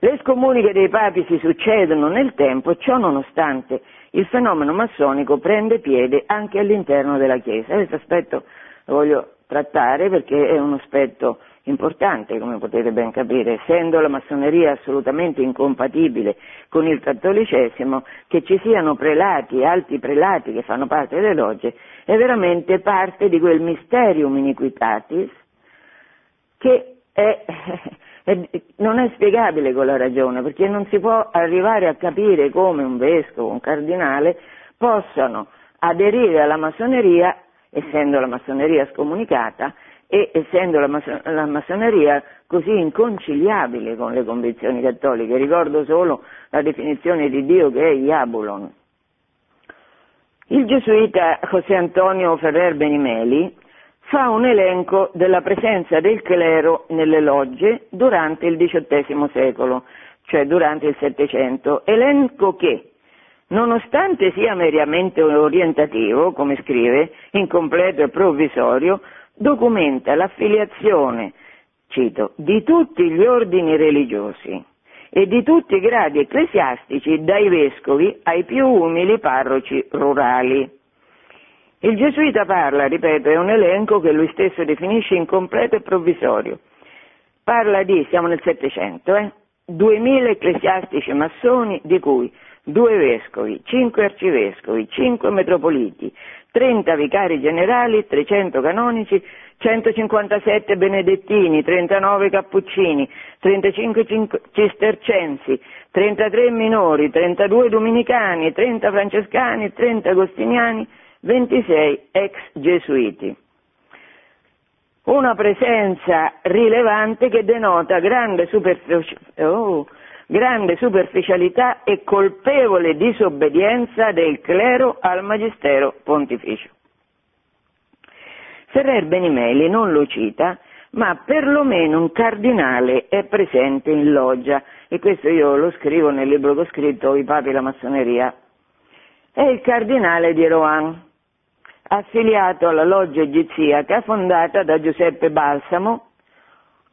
Le scomuniche dei papi si succedono nel tempo, ciò nonostante il fenomeno massonico prende piede anche all'interno della Chiesa. Questo aspetto lo voglio trattare perché è un aspetto importante, come potete ben capire, essendo la massoneria assolutamente incompatibile con il cattolicesimo, che ci siano prelati, alti prelati che fanno parte delle logge, è veramente parte di quel mysterium iniquitatis che è, è, non è spiegabile con la ragione, perché non si può arrivare a capire come un vescovo, un cardinale possano aderire alla massoneria, essendo la massoneria scomunicata, e essendo la, mason- la, massoneria così inconciliabile con le convinzioni cattoliche. Ricordo solo la definizione di Dio che è Iabulon. Il gesuita José Antonio Ferrer Benimeli fa un elenco della presenza del clero nelle logge durante il XVIII secolo, cioè durante il Settecento, elenco che, nonostante sia meramente orientativo, come scrive, incompleto e provvisorio, documenta l'affiliazione, cito, di tutti gli ordini religiosi e di tutti i gradi ecclesiastici, dai vescovi ai più umili parroci rurali. Il gesuita parla, ripeto, è un elenco che lui stesso definisce incompleto e provvisorio. Parla di, siamo nel Settecento, eh, 2000 ecclesiastici massoni, di cui due vescovi, cinque arcivescovi, cinque metropoliti, 30 vicari generali, 300 canonici, 157 benedettini, 39 cappuccini, 35 cistercensi, 33 minori, 32 dominicani, 30 francescani, 30 agostiniani, 26 ex gesuiti. Una presenza rilevante che denota grande superficialità. Oh, grande superficialità e colpevole disobbedienza del clero al magistero pontificio. Ferrer Benimeli non lo cita, ma perlomeno un cardinale è presente in loggia, e questo io lo scrivo nel libro che ho scritto I papi e la massoneria. È il cardinale di Rohan, affiliato alla loggia egiziaca fondata da Giuseppe Balsamo,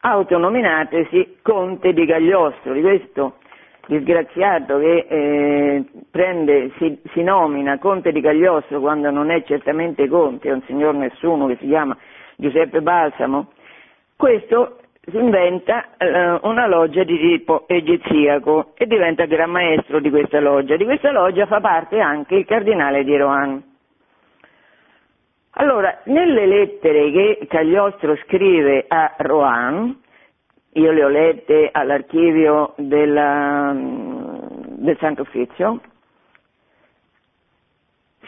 autonominatesi conte di Gagliostro, di questo disgraziato che eh, prende, si, si, nomina conte di Cagliostro quando non è certamente conte, è un signor nessuno che si chiama Giuseppe Balsamo, questo si inventa eh, una loggia di tipo egiziaco e diventa gran maestro di questa loggia. Di questa loggia fa parte anche il cardinale di Rohan. Allora, nelle lettere che Cagliostro scrive a Rohan, io le ho lette all'archivio della, del Santo Uffizio,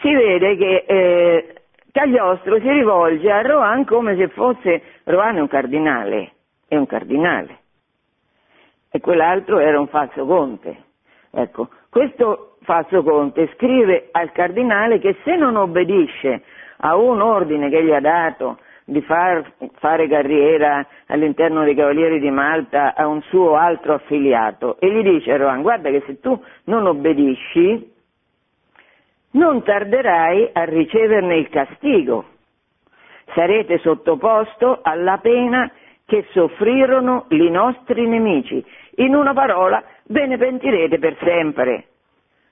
si vede che eh, Cagliostro si rivolge a Rohan come se fosse Rohan è un cardinale, è un cardinale, e quell'altro era un falso conte. Ecco, questo falso conte scrive al cardinale che se non obbedisce a un ordine che gli ha dato di far fare carriera all'interno dei Cavalieri di Malta a un suo altro affiliato e gli dice a Rohan guarda che se tu non obbedisci non tarderai a riceverne il castigo, sarete sottoposto alla pena che soffrirono i nostri nemici, in una parola ve ne pentirete per sempre.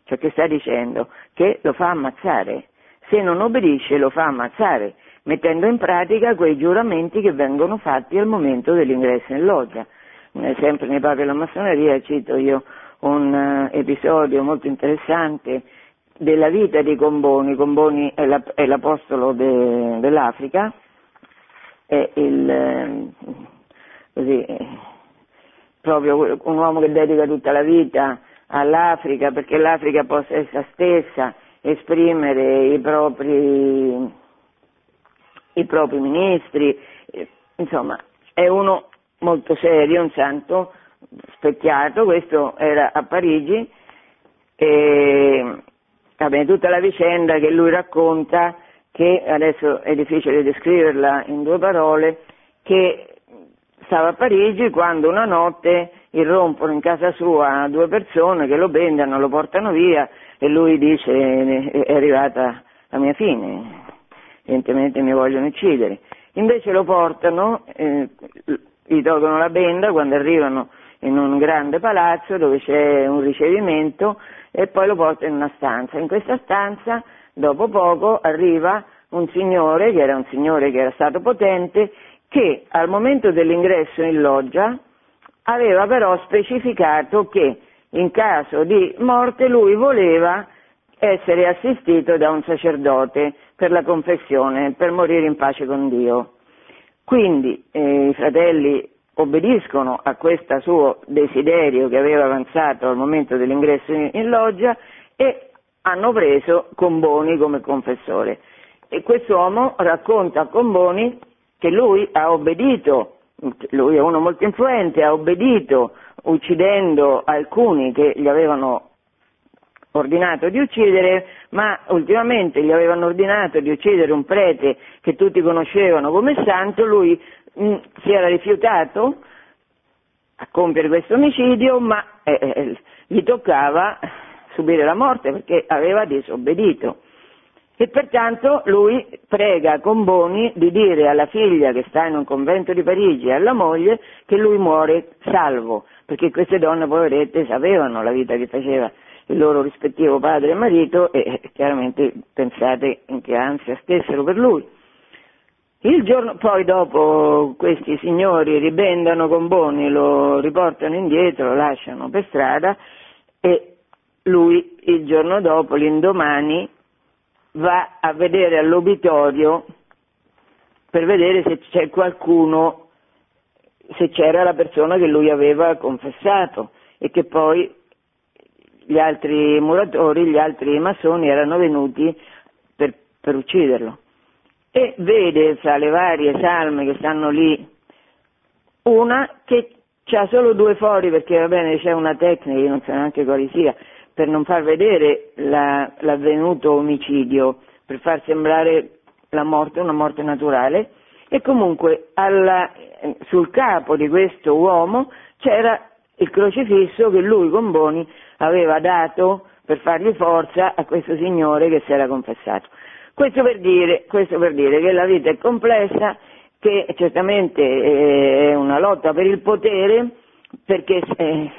Cioè che sta dicendo? Che lo fa ammazzare, se non obbedisce lo fa ammazzare, mettendo in pratica quei giuramenti che vengono fatti al momento dell'ingresso in loggia. Eh, sempre nei papi della massoneria cito io un uh, episodio molto interessante della vita di Comboni, Comboni è, la, è l'apostolo de, dell'Africa, è il, eh, così, proprio un uomo che dedica tutta la vita all'Africa perché l'Africa possa essa stessa esprimere i propri, i propri ministri, insomma è uno molto serio, un santo specchiato, questo era a Parigi e vabbè, tutta la vicenda che lui racconta, che adesso è difficile descriverla in due parole, che stava a Parigi quando una notte irrompono in casa sua due persone che lo bendono, lo portano via e lui dice è arrivata la mia fine, evidentemente mi vogliono uccidere. Invece lo portano, eh, gli tolgono la benda quando arrivano in un grande palazzo dove c'è un ricevimento e poi lo portano in una stanza. In questa stanza, dopo poco, arriva un signore, che era un signore che era stato potente, che al momento dell'ingresso in loggia aveva però specificato che in caso di morte lui voleva essere assistito da un sacerdote per la confessione, per morire in pace con Dio. Quindi eh, i fratelli obbediscono a questo suo desiderio che aveva avanzato al momento dell'ingresso in, in loggia e hanno preso Comboni come confessore. E quest'uomo racconta a Comboni che lui ha obbedito, lui è uno molto influente, ha obbedito uccidendo alcuni che gli avevano ordinato di uccidere, ma ultimamente gli avevano ordinato di uccidere un prete che tutti conoscevano come santo, lui mh, mm, si era rifiutato a compiere questo omicidio, ma eh, eh, gli toccava subire la morte perché aveva disobbedito. E pertanto lui prega con Boni di dire alla figlia che sta in un convento di Parigi e alla moglie che lui muore salvo, perché queste donne poverette sapevano la vita che faceva il loro rispettivo padre e marito e chiaramente pensate in che ansia stessero per lui. Il giorno poi dopo questi signori ribendano con Boni, lo riportano indietro, lo lasciano per strada e lui il giorno dopo, l'indomani, va a vedere all'obitorio per vedere se c'è qualcuno, se c'era la persona che lui aveva confessato e che poi gli altri muratori, gli altri massoni erano venuti per, per ucciderlo. E vede fra le varie salme che stanno lì una che ha solo due fori perché va bene c'è una tecnica, non so neanche quale sia, per non far vedere la, l'avvenuto omicidio, per far sembrare la morte una morte naturale e comunque alla, sul capo di questo uomo c'era il crocifisso che lui con Boni aveva dato per fargli forza a questo signore che si era confessato. Questo per dire, questo per dire che la vita è complessa, che certamente è una lotta per il potere, perché eh,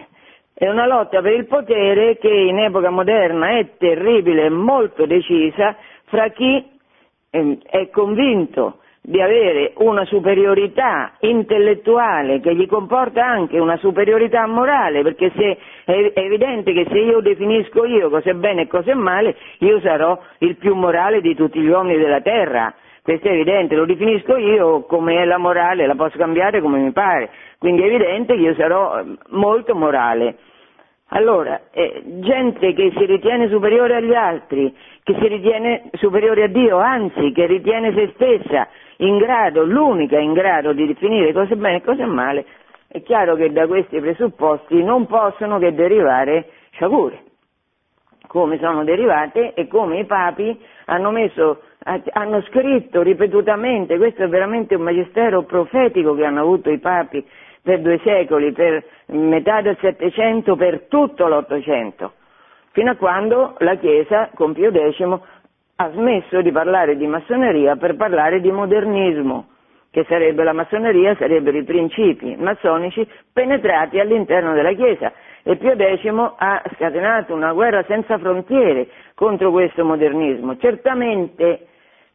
è una lotta per il potere che in epoca moderna è terribile e molto decisa fra chi è convinto di avere una superiorità intellettuale che gli comporta anche una superiorità morale, perché se, è, evidente che se io definisco io cosa è bene e cosa è male, io sarò il più morale di tutti gli uomini della terra. Questo è evidente, lo definisco io come è la morale, la posso cambiare come mi pare, quindi è evidente che io sarò molto morale. Allora, eh, gente che si ritiene superiore agli altri, che si ritiene superiore a Dio, anzi che ritiene se stessa in grado, l'unica in grado di definire cosa è bene e cosa è male, è chiaro che da questi presupposti non possono che derivare sciagure, come sono derivate e come i papi hanno, messo, hanno scritto ripetutamente, questo è veramente un magistero profetico che hanno avuto i papi per due secoli, per metà del Settecento, per tutto l'Ottocento, fino a quando la Chiesa con Pio X ha smesso di parlare di massoneria per parlare di modernismo, che sarebbe la massoneria, sarebbero i principi massonici penetrati all'interno della Chiesa e Pio X ha scatenato una guerra senza frontiere contro questo modernismo. Certamente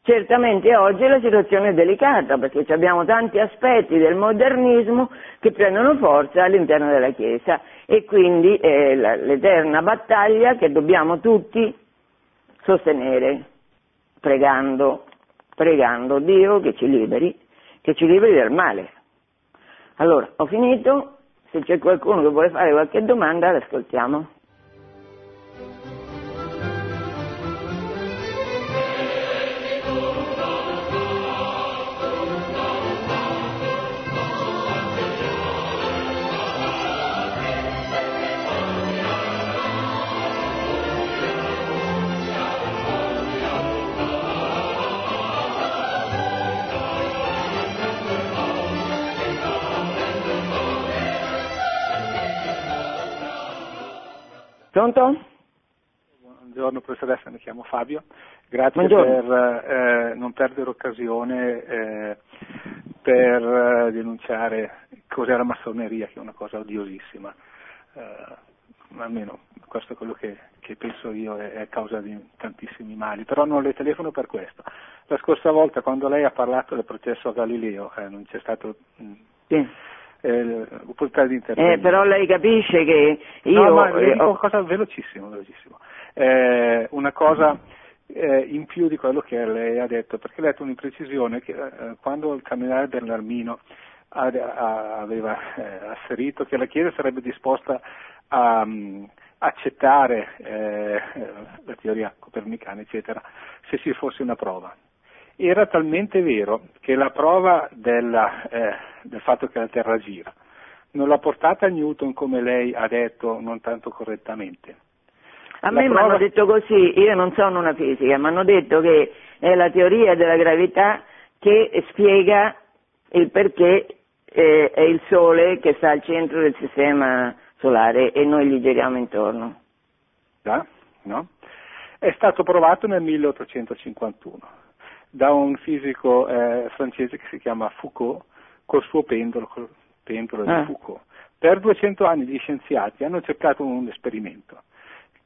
Certamente oggi la situazione è delicata perché abbiamo tanti aspetti del modernismo che prendono forza all'interno della Chiesa e quindi è l'eterna battaglia che dobbiamo tutti sostenere pregando, pregando Dio che ci liberi, che ci liberi dal male. Allora, ho finito, se c'è qualcuno che vuole fare qualche domanda l'ascoltiamo. Pronto? Buongiorno professoressa, mi chiamo Fabio, grazie Buongiorno. per eh, non perdere occasione eh, per eh, denunciare cos'è la massoneria, che è una cosa odiosissima, eh, almeno questo è quello che, che penso io è, è, causa di tantissimi mali, però non le telefono per questo. La scorsa volta quando lei ha parlato del processo a Galileo eh, non c'è stato... Mh, sì eh, opportunità di intervenire. Eh, però lei capisce che io... No, ma eh, ho... cosa velocissimo, velocissimo. Eh, una cosa eh, in più di quello che lei ha detto, perché lei ha detto un'imprecisione che eh, quando il camminare dell'Armino aveva eh, asserito che la Chiesa sarebbe disposta a um, accettare la teoria copernicana, eccetera, se ci fosse una prova era talmente vero che la prova della, eh, del fatto che la Terra gira non l'ha portata Newton come lei ha detto non tanto correttamente. A la me prova... mi hanno detto così, io non sono una fisica, mi hanno detto che è la teoria della gravità che spiega il perché eh, è il Sole che sta al centro del sistema solare e noi gli giriamo intorno. Ah, no? È stato provato nel 1851 da un fisico eh, francese che si chiama Foucault col suo pendolo, col pendolo ah. di Foucault. Per 200 anni gli scienziati hanno cercato un esperimento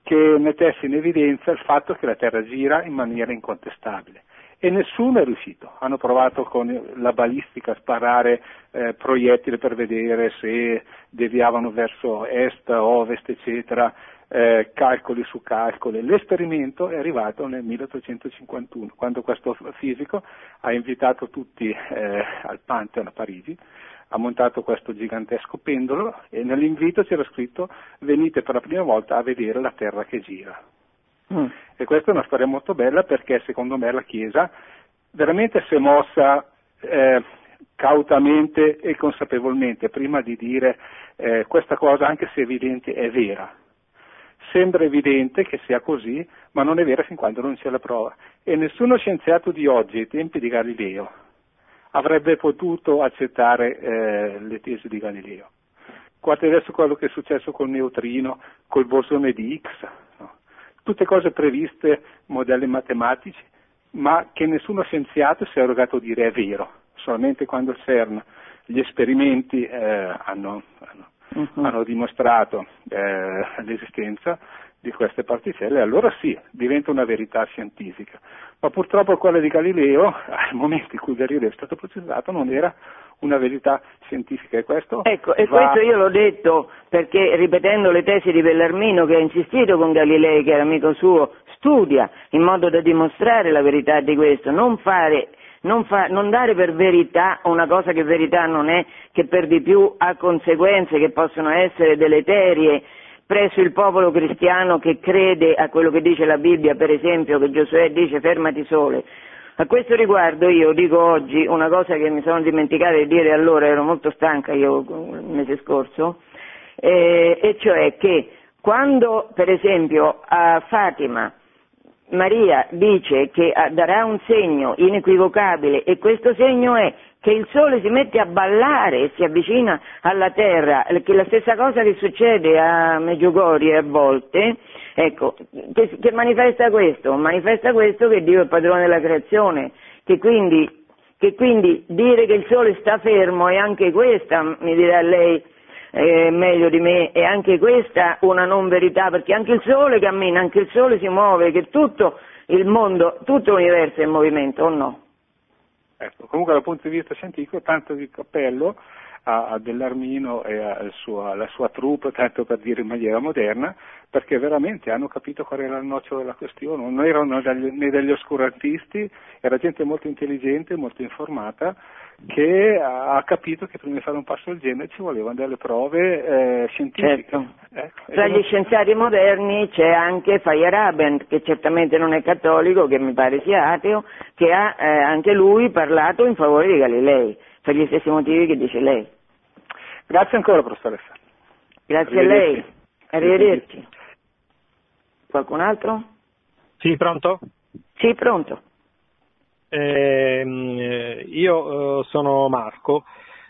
che mettesse in evidenza il fatto che la Terra gira in maniera incontestabile e nessuno è riuscito. Hanno provato con la balistica a sparare eh, proiettili per vedere se deviavano verso est, ovest, eccetera, eh, calcoli su calcoli. L'esperimento è arrivato nel 1851, quando questo fisico ha invitato tutti eh, al Pantheon a Parigi, ha montato questo gigantesco pendolo e nell'invito c'era scritto venite per la prima volta a vedere la Terra che gira. Mm. E questa è una storia molto bella perché secondo me la Chiesa veramente si è mossa eh, cautamente e consapevolmente prima di dire eh, questa cosa, anche se evidente, è vera. Sembra evidente che sia così, ma non è vera fin quando non c'è la prova. E nessuno scienziato di oggi, ai tempi di Galileo, avrebbe potuto accettare eh, le tesi di Galileo. Guardate adesso quello che è successo col neutrino, col bosone di Higgs, no? tutte cose previste, modelli matematici, ma che nessuno scienziato si è erogato a dire è vero, solamente quando il CERN, gli esperimenti eh, hanno, hanno uh-huh. hanno dimostrato eh, l'esistenza di queste particelle, allora sì, diventa una verità scientifica. Ma purtroppo quella di Galileo, al momento in cui Galileo è stato processato, non era una verità scientifica e questo Ecco, e questo io l'ho detto perché ripetendo le tesi di Bellarmino che ha insistito con Galilei, che era amico suo, studia in modo da dimostrare la verità di questo, non fare non, fa, non, dare per verità una cosa che verità non è, che per di più ha conseguenze che possono essere deleterie presso il popolo cristiano che crede a quello che dice la Bibbia, per esempio che Giosuè dice fermati sole. A questo riguardo io dico oggi una cosa che mi sono dimenticata di dire allora, ero molto stanca io il mese scorso, eh, e cioè che quando per esempio a Fatima Maria dice che ah, darà un segno inequivocabile e questo segno è che il sole si mette a ballare e si avvicina alla terra, che è la stessa cosa che succede a Meggiugorie a volte, ecco, che, che manifesta questo? Manifesta questo che Dio è padrone della creazione, che quindi, che quindi dire che il sole sta fermo è anche questa, mi dirà lei, eh, meglio di me e anche questa una non verità perché anche il sole cammina, anche il sole si muove, che tutto il mondo, tutto l'universo è in movimento o no? Ecco, comunque dal punto di vista scientifico tanto di cappello a, a Bellarmino e sua, alla sua troupe, tanto per dire in maniera moderna, perché veramente hanno capito qual era il nocciolo della questione, non erano né degli oscurantisti, era gente molto intelligente, molto informata, che ha capito che prima di fare un passo del genere ci volevano delle prove eh, scientifiche. Certo. Ecco. Tra gli scienziati moderni c'è anche Feyerabend, che certamente non è cattolico, che mi pare sia ateo, che ha eh, anche lui parlato in favore di Galilei per gli stessi motivi che dice lei. Grazie ancora, professoressa. Grazie a lei. Arrivederci. Qualcun altro? Sì, pronto? Sì, pronto. Eh, io eh, sono Marco,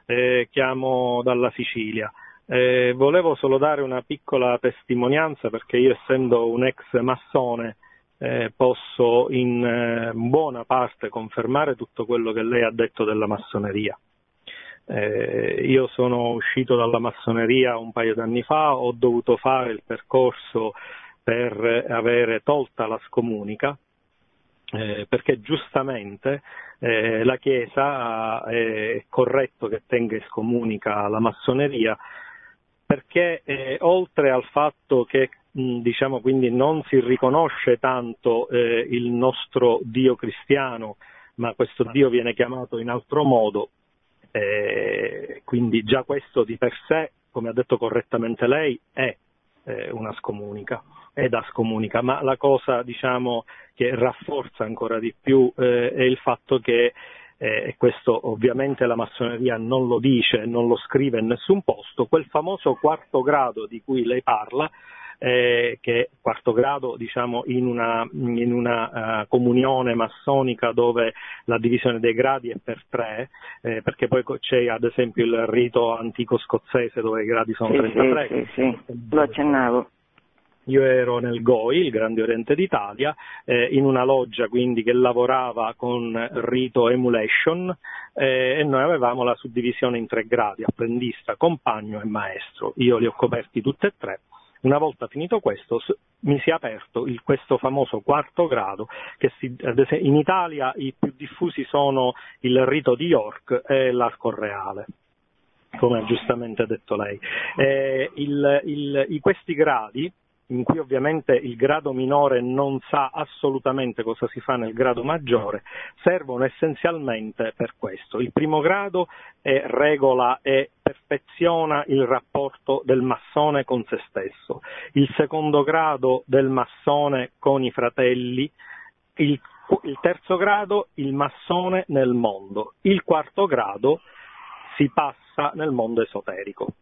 eh, chiamo dalla Sicilia. Eh, volevo solo dare una piccola testimonianza perché io essendo un ex massone eh, posso in eh, buona parte confermare tutto quello che lei ha detto della massoneria. Io sono uscito dalla massoneria un paio d'anni fa, ho dovuto fare il percorso per avere tolta la scomunica, eh, perché giustamente eh, la Chiesa è corretto che tenga in scomunica la massoneria, perché eh, oltre al fatto che diciamo quindi non si riconosce tanto eh, il nostro Dio cristiano, ma questo Dio viene chiamato in altro modo, eh, quindi già questo di per sé, come ha detto correttamente lei, è eh, una scomunica, è da scomunica, ma la cosa diciamo che rafforza ancora di più eh, è il fatto che eh, e questo ovviamente la massoneria non lo dice, non lo scrive in nessun posto, quel famoso quarto grado di cui lei parla eh, che è quarto grado diciamo, in una, in una uh, comunione massonica dove la divisione dei gradi è per tre, eh, perché poi c'è ad esempio il rito antico scozzese dove i gradi sono sì, 33. Sì, sì, sì, lo accennavo. Io ero nel GOI, il Grande Oriente d'Italia, eh, in una loggia quindi che lavorava con rito emulation eh, e noi avevamo la suddivisione in tre gradi, apprendista, compagno e maestro. Io li ho coperti tutti e tre una volta finito questo mi si è aperto il, questo famoso quarto grado che si, in Italia i più diffusi sono il rito di York e l'arco reale come ha giustamente detto lei. Eh, il, il, questi gradi in cui ovviamente il grado minore non sa assolutamente cosa si fa nel grado maggiore, servono essenzialmente per questo. Il primo grado è regola e perfeziona il rapporto del massone con se stesso, il secondo grado del massone con i fratelli, il, il terzo grado il massone nel mondo, il quarto grado si passa nel mondo esoterico.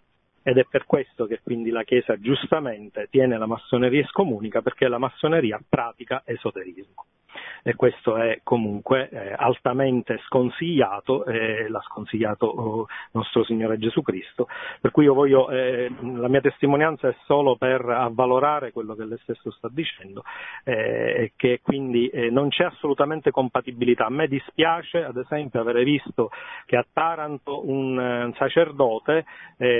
Ed è per questo che quindi la Chiesa giustamente tiene la massoneria scomunica perché la massoneria pratica esoterismo e questo è comunque eh, altamente sconsigliato, eh, l'ha sconsigliato oh, nostro Signore Gesù Cristo, per cui io voglio, eh, la mia testimonianza è solo per avvalorare quello che lei stesso sta dicendo eh, e che quindi eh, non c'è assolutamente compatibilità. A me dispiace ad esempio avere visto che a Taranto un, eh, sacerdote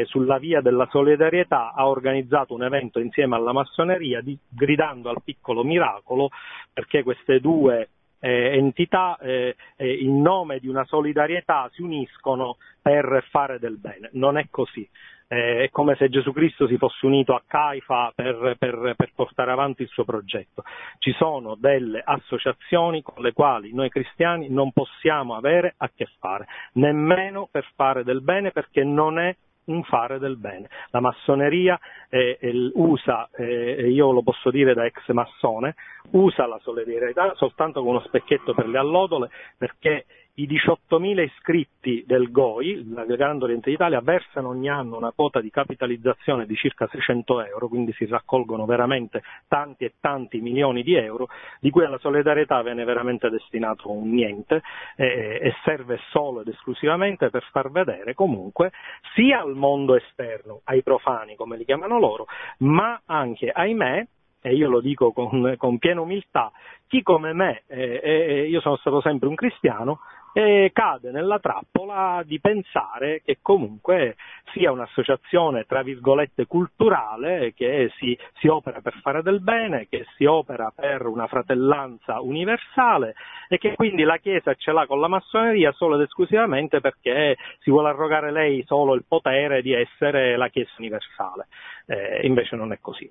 sulla via della solidarietà ha organizzato un evento insieme alla massoneria di, gridando al piccolo miracolo perché queste due eh, entità eh, eh, in nome di una solidarietà si uniscono per fare del bene. Non è così. Eh, è come se Gesù Cristo si fosse unito a Caifa per, per, per, portare avanti il suo progetto. Ci sono delle associazioni con le quali noi cristiani non possiamo avere a che fare, nemmeno per fare del bene perché non è un fare del bene. La massoneria eh, eh, usa, eh, io lo posso dire da ex massone, usa la solidarietà soltanto come uno specchietto per le allodole perché i 18.000 iscritti del GOI, la Grande Oriente d'Italia, versano ogni anno una quota di capitalizzazione di circa 600 euro, quindi si raccolgono veramente tanti e tanti milioni di euro, di cui alla solidarietà viene veramente destinato un niente eh, e serve solo ed esclusivamente per far vedere comunque sia al mondo esterno, ai profani come li chiamano loro, ma anche, ahimè, e io lo dico con, con piena umiltà, chi come me, eh, eh, io sono stato sempre un cristiano, e cade nella trappola di pensare che comunque sia un'associazione tra virgolette culturale che si, si, opera per fare del bene, che si opera per una fratellanza universale e che quindi la Chiesa ce l'ha con la massoneria solo ed esclusivamente perché si vuole arrogare lei solo il potere di essere la Chiesa universale. Eh, invece non è così.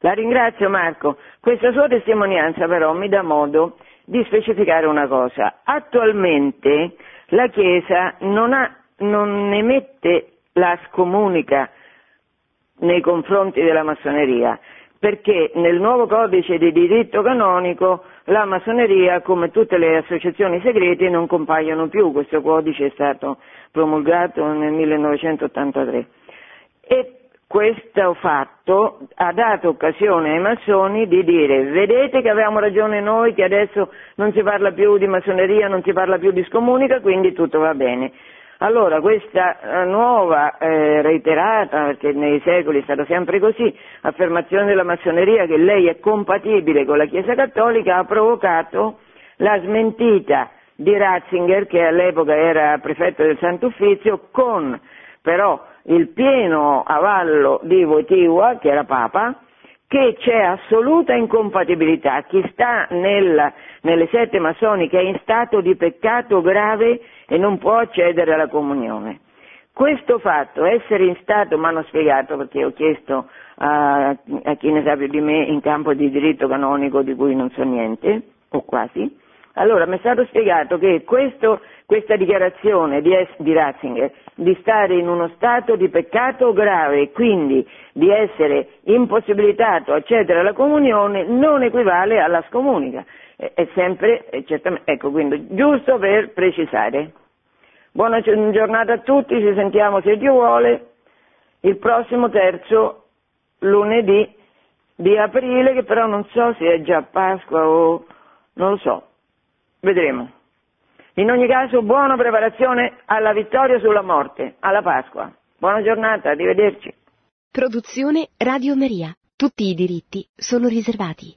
La ringrazio Marco. Questa sua testimonianza però mi dà modo di specificare una cosa. Attualmente la Chiesa non, ha, non emette la scomunica nei confronti della massoneria, perché nel nuovo codice di diritto canonico la massoneria, come tutte le associazioni segrete, non compaiono più. Questo codice è stato promulgato nel 1983. E questo fatto ha dato occasione ai massoni di dire vedete che avevamo ragione noi che adesso non si parla più di massoneria, non si parla più di scomunica, quindi tutto va bene. Allora questa eh, nuova eh, reiterata, perché nei secoli è stata sempre così, affermazione della massoneria che lei è compatibile con la Chiesa Cattolica ha provocato la smentita di Ratzinger che all'epoca era prefetto del Santo Uffizio con però il pieno avallo di Wojtyła, che era Papa, che c'è assoluta incompatibilità. Chi sta nel, nelle sette massoniche è in stato di peccato grave e non può accedere alla comunione. Questo fatto, essere in stato, mi hanno spiegato perché ho chiesto a, a chi ne sa più di me in campo di diritto canonico di cui non so niente, o quasi, allora mi è stato spiegato che questo questa dichiarazione di, di Ratzinger di stare in uno stato di peccato grave e quindi di essere impossibilitato a accedere alla comunione non equivale alla scomunica. È sempre, certamente, ecco, quindi giusto per precisare. Buona giornata a tutti, ci sentiamo se Dio vuole il prossimo terzo lunedì di aprile, che però non so se è già Pasqua o non lo so, vedremo. In ogni caso, buona preparazione alla vittoria sulla morte, alla Pasqua. Buona giornata, arrivederci. Produzione Radio Maria. Tutti i diritti sono riservati.